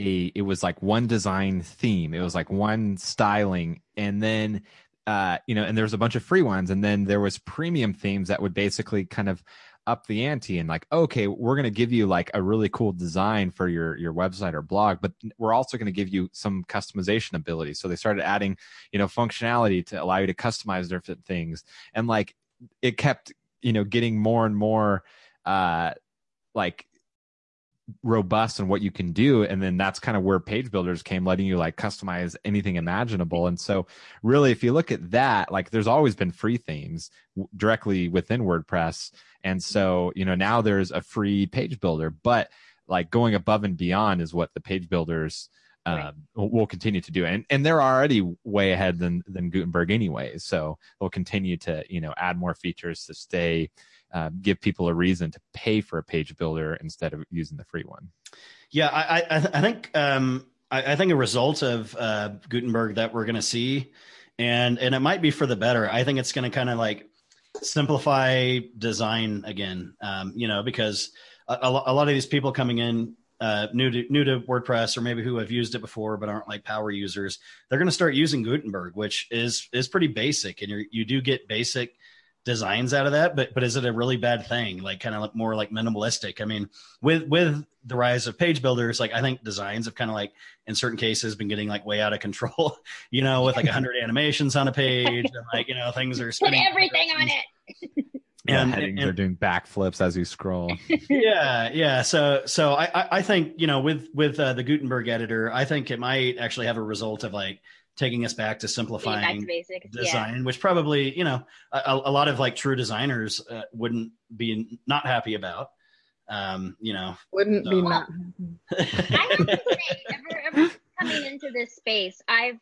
a, it was like one design theme. It was like one styling, and then, uh, you know, and there was a bunch of free ones, and then there was premium themes that would basically kind of up the ante and like, okay, we're going to give you like a really cool design for your your website or blog, but we're also going to give you some customization ability. So they started adding, you know, functionality to allow you to customize different things, and like it kept, you know, getting more and more uh like robust in what you can do. And then that's kind of where page builders came letting you like customize anything imaginable. And so really if you look at that like there's always been free themes directly within wordpress. And so you know now there's a free page builder. But like going above and beyond is what the page builders uh, Right. will continue to do. And and they're already way ahead than than gutenberg anyways so they'll continue to you know add more features to stay uh, give people a reason to pay for a page builder instead of using the free one. yeah, I I, I think um, I, I think a result of uh, Gutenberg that we're going to see, and and it might be for the better. I think it's going to kind of like simplify design again. Um, you know, because a, a a lot of these people coming in uh, new to new to WordPress or maybe who have used it before but aren't like power users, they're going to start using Gutenberg, which is is pretty basic, and you you do get basic designs out of that. But but is it a really bad thing? Like kind of like more like minimalistic. I mean, with with the rise of page builders, like I think designs have kind of like in certain cases been getting like way out of control. You know, with like a hundred animations on a page, and like you know things are Put everything on it. Yeah, And- headings and- are doing backflips as you scroll. yeah yeah so so i I- i think you know with with uh, the gutenberg editor i think it might actually have a result of like taking us back to Getting back to simplifying basics. Yeah. design which probably you know a, a lot of like true designers uh, wouldn't be not happy about um you know Wouldn't be No. not. I have to say, ever, ever coming into this space, I've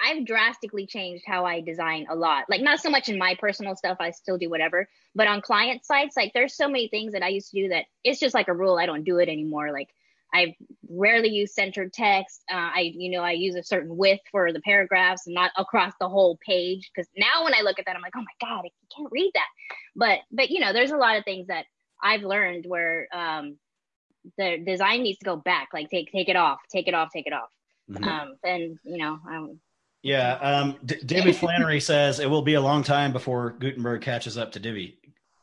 I've drastically changed how I design a lot. Like not so much in my personal stuff, I still do whatever, but on client sites, like there's so many things that I used to do that it's just like a rule. I don't do it anymore. Like I rarely use centered text. Uh, I you know I use a certain width for the paragraphs and not across the whole page. Because now when I look at that, I'm like, oh my god, I can't read that. But but you know, there's a lot of things that I've learned where um, the design needs to go back. Like take take it off, take it off, take it off. Mhm. Um, then you know, um, yeah um D- david flannery says it will be a long time before gutenberg catches up to divi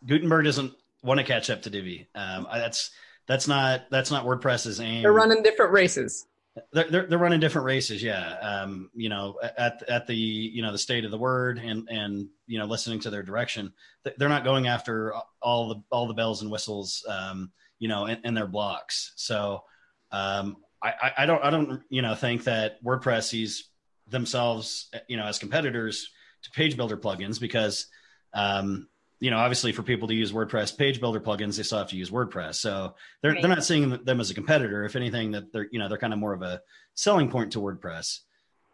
gutenberg doesn't want to catch up to divi um I- that's that's not that's not wordpress's aim. They're running different races. they're, they're, they're running different races yeah. Um you know at at the you know the state of the word and and you know listening to their direction they're not going after all the all the bells and whistles um you know in, their blocks. So um I, I i don't i don't you know think that wordpress sees themselves you know as competitors to page builder plugins because um you know obviously for people to use wordpress page builder plugins they still have to use wordpress so they're Right. they're not seeing them as a competitor. If anything, that they're you know they're kind of more of a selling point to WordPress.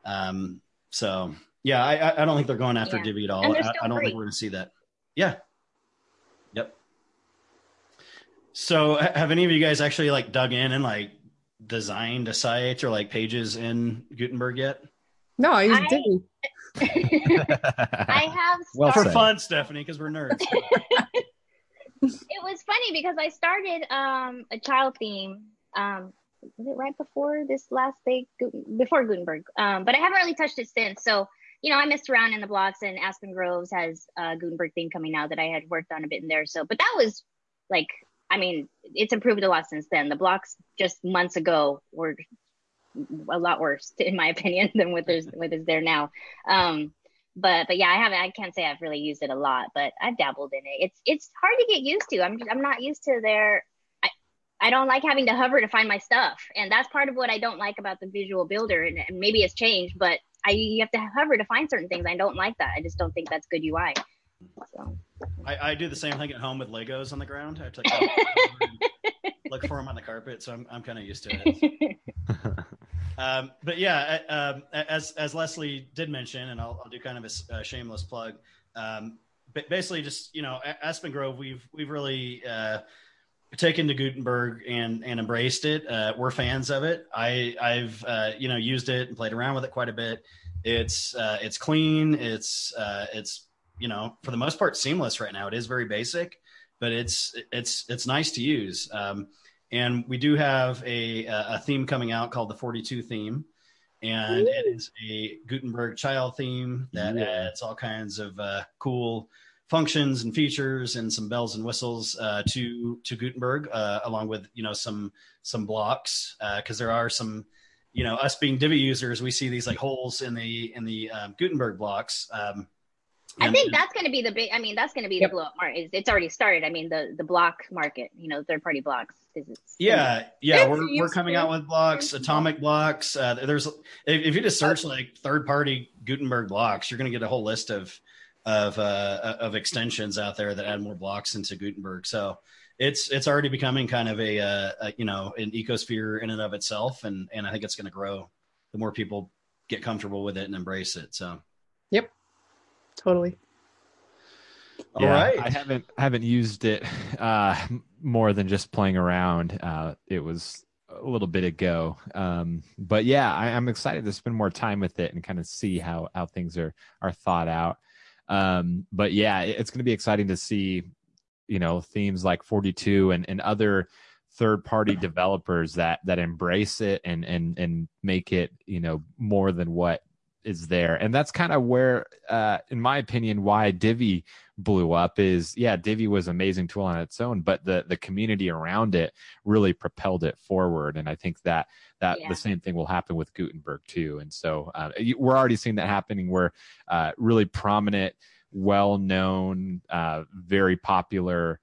Um, so yeah, I I- I don't think they're going after Yeah. Divi at all. I, I don't think we're going to see that. Yeah. Yep. So have any of you guys actually like dug in and like designed a site or like pages in Gutenberg yet? No, I use I- Divi. I have Well For started. said. fun, Stephanie, because we're nerds. it was funny because I started um a child theme. Um, was it right before this last big before Gutenberg? Um, but I haven't really touched it since. So you know, I messed around in the blocks, and Aspen Groves has a Gutenberg theme coming out that I had worked on a bit in there. So, but that was like, I mean, it's improved a lot since then. The blocks just months ago were a lot worse, in my opinion, than what there's what is there now. Um, but but yeah, I haven't. I can't say I've really used it a lot, but I've dabbled in it. It's it's hard to get used to. I'm just, I'm not used to their. I I don't like having to hover to find my stuff, and that's part of what I don't like about the visual builder. And, and maybe it's changed, but I you have to hover to find certain things. I don't like that. I just don't think that's good UI. So I, I do the same thing at home with Legos on the ground. I have to like, look for them on the carpet, so I'm I'm kind of used to it. Um, but yeah, um, as as Leslie did mention, and I'll, I'll do kind of a shameless plug. Um, ba- basically, just you know, Aspen Grove, we've we've really uh, taken to Gutenberg and and embraced it. Uh, we're fans of it. I I've uh, you know used it and played around with it quite a bit. It's uh, it's clean. It's uh, it's you know for the most part seamless right now. It is very basic, but it's it's it's nice to use. Um, and we do have a a theme coming out called the 42 theme and it is a gutenberg child theme that Yeah. adds all kinds of uh, cool functions and features and some bells and whistles uh, to to gutenberg uh, along with you know some some blocks because there are some you know us being divi users we see these like holes in the in the um, gutenberg blocks um, I and- think that's going to be the big. I mean, that's going to be Yep. the blow up market. It's, it's already started. I mean, the the block market. You know, third party blocks. 'cause it's Yeah, yeah, It's we're we're coming out with blocks, atomic blocks. Uh, there's if, if you just search like third party Gutenberg blocks, you're going to get a whole list of of uh, of extensions out there that add more blocks into Gutenberg. So it's it's already becoming kind of a, uh, a you know an ecosphere in and of itself, and and I think it's going to grow the more people get comfortable with it and embrace it. So Totally. all Yeah, right, I haven't I haven't used it uh, more than just playing around. Uh, it was a little bit ago, um, but yeah, I, I'm excited to spend more time with it and kind of see how how things are are thought out. Um, but yeah, it- it's going to be exciting to see, you know, themes like 42 and and other third party developers that that embrace it and and and make it you know more than what is there. And that's kind of where uh in my opinion why divi blew up is yeah divi was an amazing tool on its own but the the community around it really propelled it forward. And i think that that Yeah. the same thing will happen with gutenberg too. And so uh, we're already seeing that happening where uh, really prominent well known uh, very popular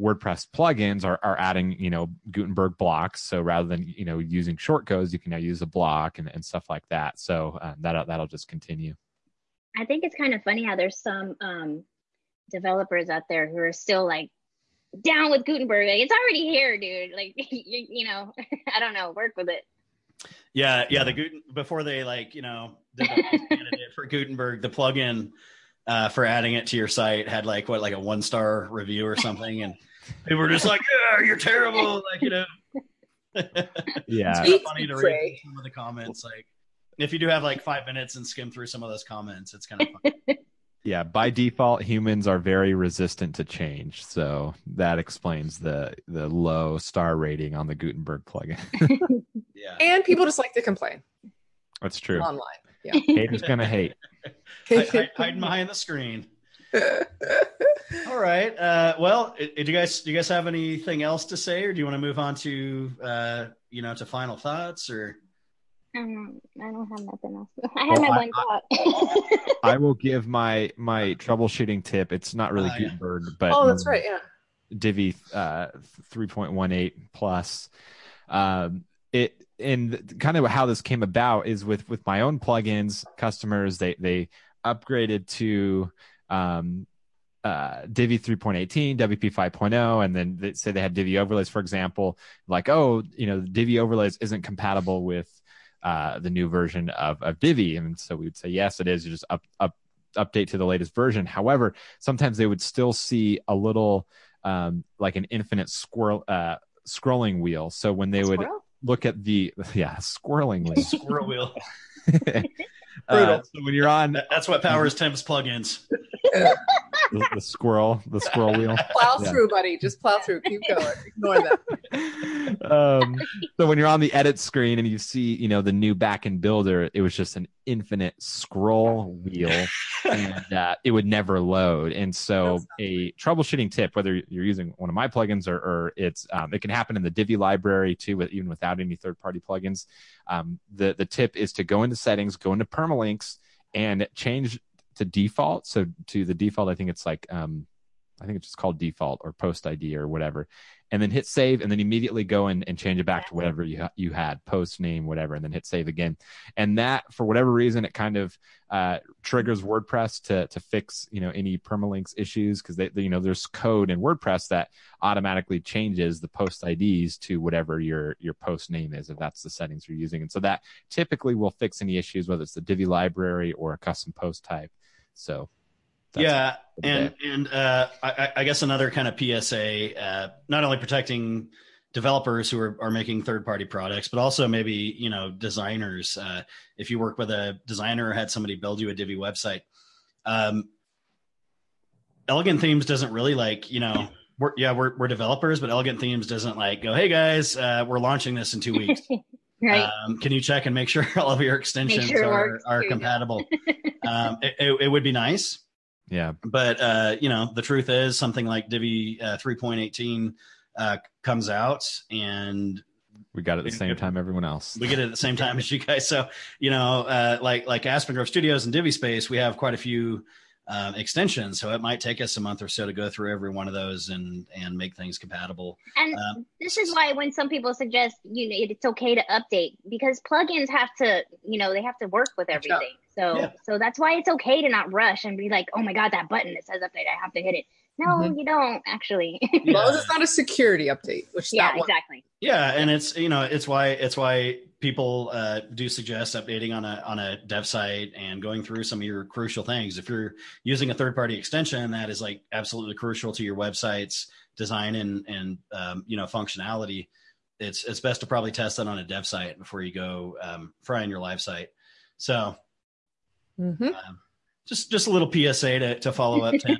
WordPress plugins are, are adding, you know, Gutenberg blocks. So rather than, you know, using short codes, you can now use a block and, and stuff like that. So uh, that'll, that'll just continue. I think it's kind of funny how there's some um, developers out there who are still like down with Gutenberg. Like, it's already here, dude. Like, you, you know, I don't know, work with it. Yeah, yeah. The Guten before they like you know the candidate for Gutenberg, the plugin uh, for adding it to your site had like what like a one star review or something, and people were just like, "Yeah, you're terrible." Like you know, Yeah. it's kind of funny to read some of the comments. Like if you do have like five minutes and skim through some of those comments, it's kind of fun. Yeah. By default, humans are very resistant to change. So that explains the, the low star rating on the Gutenberg plugin. yeah. And people just like to complain That's true. online. Yeah, haters gonna hate. Hide, hide, hiding behind the screen. All right. Uh, well, i- did you guys do you guys have anything else to say, or do you want to move on to uh, you know to final thoughts or? Um, I don't have nothing else. I have Oh, my I- one thought. I will give my my troubleshooting tip. It's not really yeah. Gutenberg, but oh, that's right. Yeah. Divi uh, 3.18 plus. Um, it and kind of how this came about is with with my own plugins. Customers they they upgraded to um, uh, Divi 3.18, WP 5.0, and then they say they had Divi overlays, for example. Like, oh, you know, Divi overlays isn't compatible with uh, the new version of, of Divi, and so we would say yes, it is. You just up up update to the latest version. However, sometimes they would still see a little um, like an infinite squirrel uh, scrolling wheel. So when they would look at the yeah squirreling wheel. Squirrel wheel. uh, so when you're on That's what powers Tim's plugins. the, the squirrel, the squirrel wheel. Plow Yeah. through, buddy. Just plow through. Keep going. Ignore that. um, so when you're on the edit screen and you see, you know, the new backend builder, it was just an infinite scroll wheel, and uh, it would never load. And so, a troubleshooting tip, whether you're using one of my plugins or, or it's, um, it can happen in the Divi library too, with even without any third-party plugins. Um, the the tip is to go into settings, go into permalinks, and change to default. So to the default, I think it's like um, I think it's just called default or post ID or whatever, and then hit save, and then immediately go in and change it back to whatever you ha- you had post name whatever, and then hit save again. And that for whatever reason, it kind of uh, triggers WordPress to to fix you know any permalinks issues because they, they- you know there's code in WordPress that automatically changes the post IDs to whatever your your post name is if that's the settings you're using, and so that typically will fix any issues whether it's the Divi library or a custom post type. So that's yeah, and and uh, I, I- I guess another kind of PSA, uh, not only protecting developers who are, are making third party products, but also maybe you know designers. Uh, if you work with a designer or had somebody build you a Divi website, um, Elegant Themes doesn't really like you know. We're, yeah, we're, we're developers, but Elegant Themes doesn't like go, hey guys, uh, we're launching this in two weeks. right. Um, can you check and make sure all of your extensions sure are, are Here you go. compatible? um, it, it, it would be nice, yeah. but uh, you know, the truth is something like Divi uh, 3.18 uh, comes out and We got it at the same time everyone else. we get it at the same time as you guys. So, you know, uh, like, like Aspen Grove Studios and Divi Space, we have quite a few um, extensions. So it might take us a month or so to go through every one of those and, and make things compatible. And Um, this is why when some people suggest you know it's okay to update because plugins have to you know they have to work with everything. So Yeah. so that's why it's okay to not rush and be like, oh my god, that button that says update, I have to hit it. No, Mhm. you don't actually. As long as it's not a security update, which yeah, that one. exactly. Yeah, and it's you know it's why it's why people uh, do suggest updating on a on a dev site and going through some of your crucial things. If you're using a third party extension, that is like absolutely crucial to your website's design and and um, you know functionality. It's it's best to probably test that on a dev site before you go um, frying your live site. So Mhm. um, just just a little PSA to to follow up, Tim.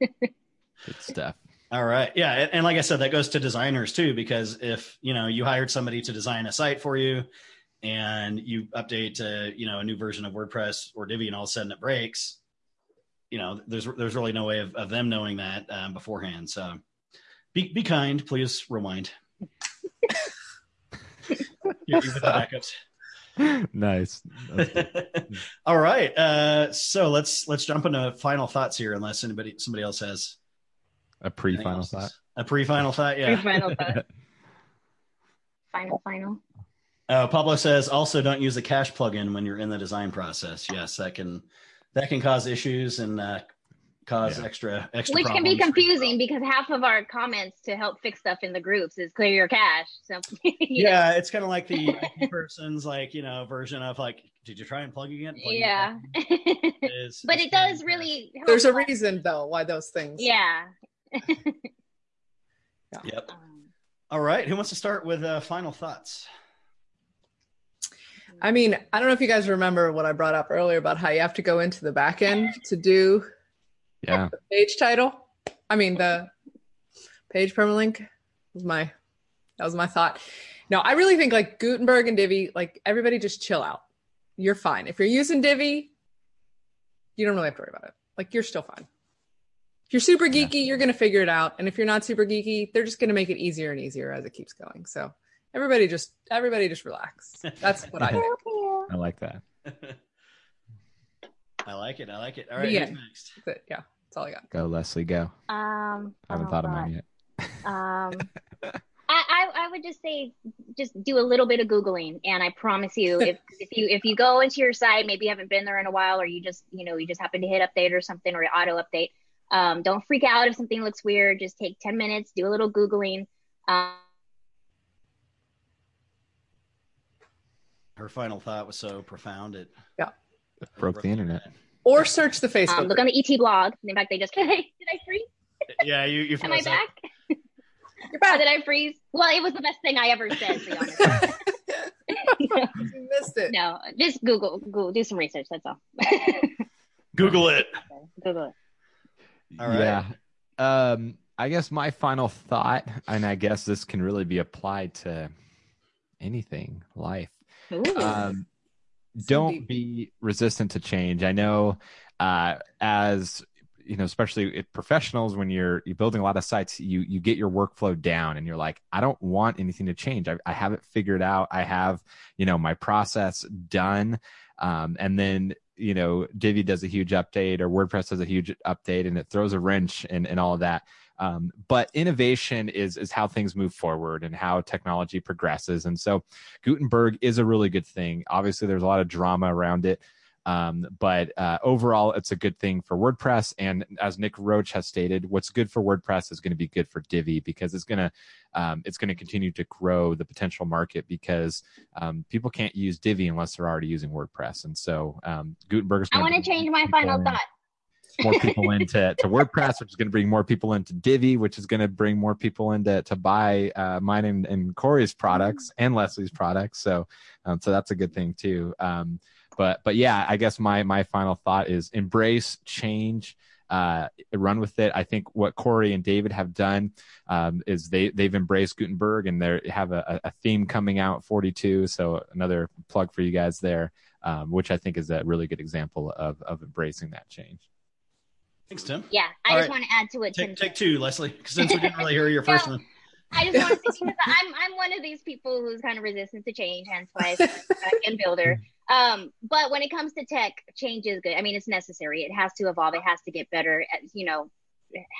Good stuff. All right. Yeah. And, and like I said, that goes to designers too, because if, you know, you hired somebody to design a site for you and you update to, you know, a new version of WordPress or Divi and all of a sudden it breaks, you know, there's, there's really no way of, of them knowing that um, beforehand. So be, be kind, please rewind. You're the backups. Nice. That's good. all right. Uh, so let's, let's jump into final thoughts here, unless anybody, somebody else has A pre-final else. thought. A pre-final thought. Yeah. Final thought. Final, final. Uh, Pablo says also don't use a cache plugin when you're in the design process. Yes, that can that can cause issues and uh, cause Yeah. extra extra. Which can be problems for you. confusing because half of our comments to help fix stuff in the groups is clear your cache. So you know, Yeah, it's kind of like the person's like you know version of like, did you try and plug it? Plugging yeah. It is, but it does really. help There's a us. reason though why those things. Yeah. Yep. Um, All right. Who wants to start with uh, final thoughts? I mean, I don't know if you guys remember what I brought up earlier about how you have to go into the back end to do Yeah. the page title. I mean, the page permalink was my that was my thought. No, I really think like Gutenberg and Divi, like everybody just chill out. You're fine. If you're using Divi, you don't really have to worry about it. Like you're still fine. If you're super Yeah. geeky, you're gonna figure it out. And if you're not super geeky, they're just gonna make it easier and easier as it keeps going. So everybody just everybody just relax. That's what I think. I like that. I like it. I like it. All right. The Who's next? That's it. Yeah, that's all I got. Go, Leslie, go. Um, I haven't oh, thought of mine yet. Um, I, I I would just say just do a little bit of googling, and I promise you, if if you if you go into your site, maybe you haven't been there in a while, or you just you know you just happen to hit update or something, or auto update. Um, don't freak out if something looks weird. Just take ten minutes, do a little googling. Um, Her final thought was so profound. It Broke the internet. Or search the Facebook. um, look on the ET blog. In fact, they just did I freeze? Yeah, you you Am I froze up. back? You're Or back. did I freeze? Well, it was the best thing I ever said. To be honest. you missed it. no, just Google, Google, do some research. That's all. Google it. Google it. All right. Yeah. Um, I guess my final thought, and I guess this can really be applied to anything, life. Ooh. Um, So don't be resistant to change. I know, uh, as you know, especially professionals, when you're you're building a lot of sites, you you get your workflow down, and you're like, I don't want anything to change. I, I have it figured out. I have you know my process done, um, and then you know Divi does a huge update or WordPress does a huge update, and it throws a wrench and in all of that. Um, but innovation is is how things move forward and how technology progresses, and so Gutenberg is a really good thing. Obviously, there's a lot of drama around it. Um, but uh, overall, it's a good thing for WordPress. And as Nick Roach has stated, what's good for WordPress is going to be good for Divi because it's going to um, it's going to continue to grow the potential market because um, people can't use Divi unless they're already using WordPress. And so um, Gutenberg is. I want to change my final thought. More people into to WordPress, which is going to bring more people into Divi, which is going to bring more people into to buy uh, mine and, and Corey's products and Leslie's products. So, um, so that's a good thing too. Um, but but yeah, I guess my my final thought is embrace change. Uh, run with it. I think what Corey and David have done um, is they they've embraced Gutenberg and they have a, a theme coming out 42. So another plug for you guys there, um, which I think is a really good example of of embracing that change. Thanks, Tim. Yeah, I All just right. want to add to what Tim Take said. take two, Leslie, since we didn't really hear your first No. one. I just want to say because I'm I'm one of these people who's kind of resistant to change, hence why I said back-end builder. Um, but when it comes to tech, change is good. I mean, it's necessary. It has to evolve. It has to get better. Uh, You know,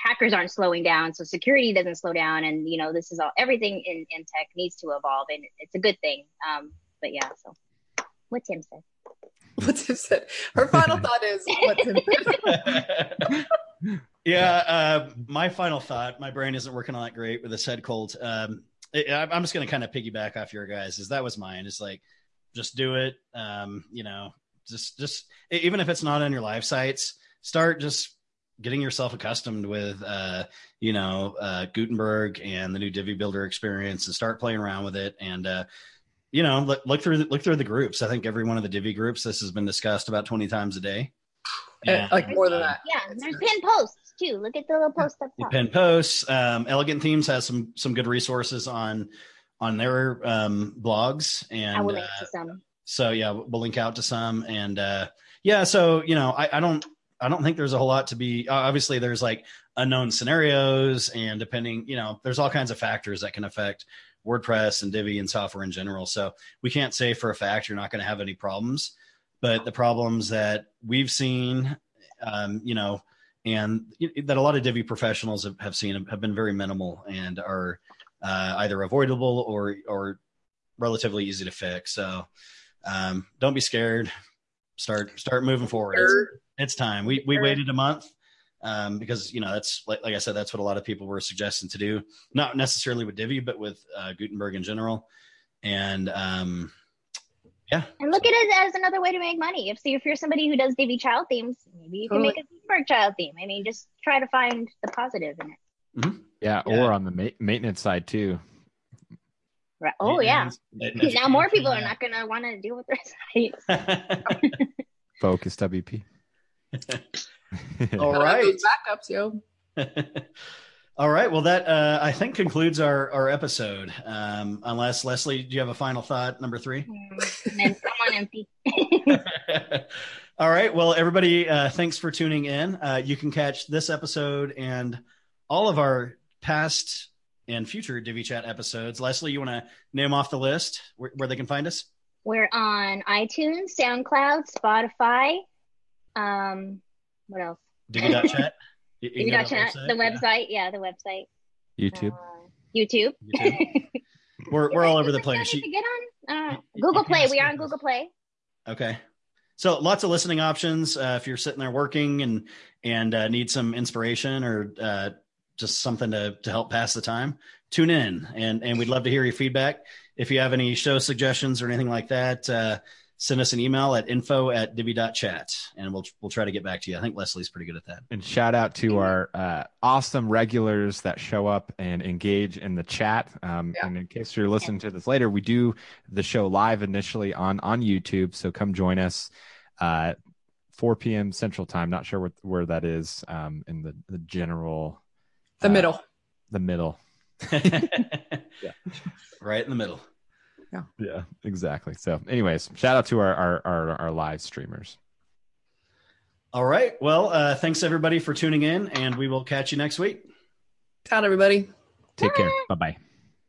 hackers aren't slowing down, so security doesn't slow down. And you know, this is all everything in in tech needs to evolve, and it's a good thing. Um, but yeah, so what Tim said. What Tim said. Her final thought is what Tim said. yeah, uh, my final thought. My brain isn't working all that great with this head cold. Um, I- I'm just going to kind of piggyback off your guys. Is that was mine? Is like, just do it. Um, you know, just just even if it's not on your live sites, start just getting yourself accustomed with, uh, you know, uh, Gutenberg and the new Divi Builder experience, and start playing around with it. And uh, you know, look, look through the, look through the groups. I think every one of the Divi groups, this has been discussed about 20 times a day. Uh, like more than that. Yeah, there's pinned posts. too. Look at the little post up the top. pin posts. Um, Elegant Themes has some some good resources on on their um, blogs, and I will link uh, to some. so yeah, we'll link out to some, and uh, yeah, so you know, I, I don't I don't think there's a whole lot to be. uh, Obviously, there's like unknown scenarios, and depending, you know, there's all kinds of factors that can affect WordPress and Divi and software in general. So we can't say for a fact you're not going to have any problems, but the problems that we've seen, um, you know, and that a lot of Divi professionals have, have seen have been very minimal and are uh, either avoidable or or relatively easy to fix. So um, don't be scared. Start start moving forward. It's, it's time. We we waited a month um, because you know that's like, like I said, that's what a lot of people were suggesting to do. Not necessarily with Divi, but with uh, Gutenberg in general. And um, yeah, And look at it as another way to make money. If so, if you're somebody who does Divi child themes, maybe you can make a Gutenberg child theme. I mean, just try to find the positive in it. Yeah, Yeah. or on the ma- maintenance side too. Right. Oh yeah. Maintenance- Now more people are not gonna want to deal with their site. Focus WP. All Gotta have right. those backups, yo. All right. Well, that uh, I think concludes our our episode. Um, unless Leslie, do you have a final thought? Number three. and then I'm empty. All right. Well, everybody, uh, thanks for tuning in. Uh, you can catch this episode and all of our past and future Divi Chat episodes. Leslie, you want to name off the list where, where they can find us? We're on iTunes, SoundCloud, Spotify. Um, what else? Divi.chat. You- you can Maybe go not to chat. our The website. website, yeah, the website. YouTube. Uh, YouTube. YouTube. We're, we're all over the place. You You- get on uh, Google Play. We are on. Google Play. Okay. So lots of listening options. Uh, if you're sitting there working and and uh, need some inspiration or uh, just something to to help pass the time, tune in and and we'd love to hear your feedback. If you have any show suggestions or anything like that, uh, send us an email at info at divi.chat and we'll we'll try to get back to you. I think Leslie's pretty good at that. And shout out to our uh, awesome regulars that show up and engage in the chat. Um, Yeah. And in case you're listening to this later, we do the show live initially on on YouTube. So come join us. Uh, 4 p.m. Central Time. Not sure what, where that is um, in the the general The uh, middle. the middle. Yeah. Right in the middle. Yeah, Yeah, exactly. So, anyways, shout out to our our our, our live streamers. All right. Well, uh, thanks everybody for tuning in and we will catch you next week. Town, everybody. Take care. Bye bye.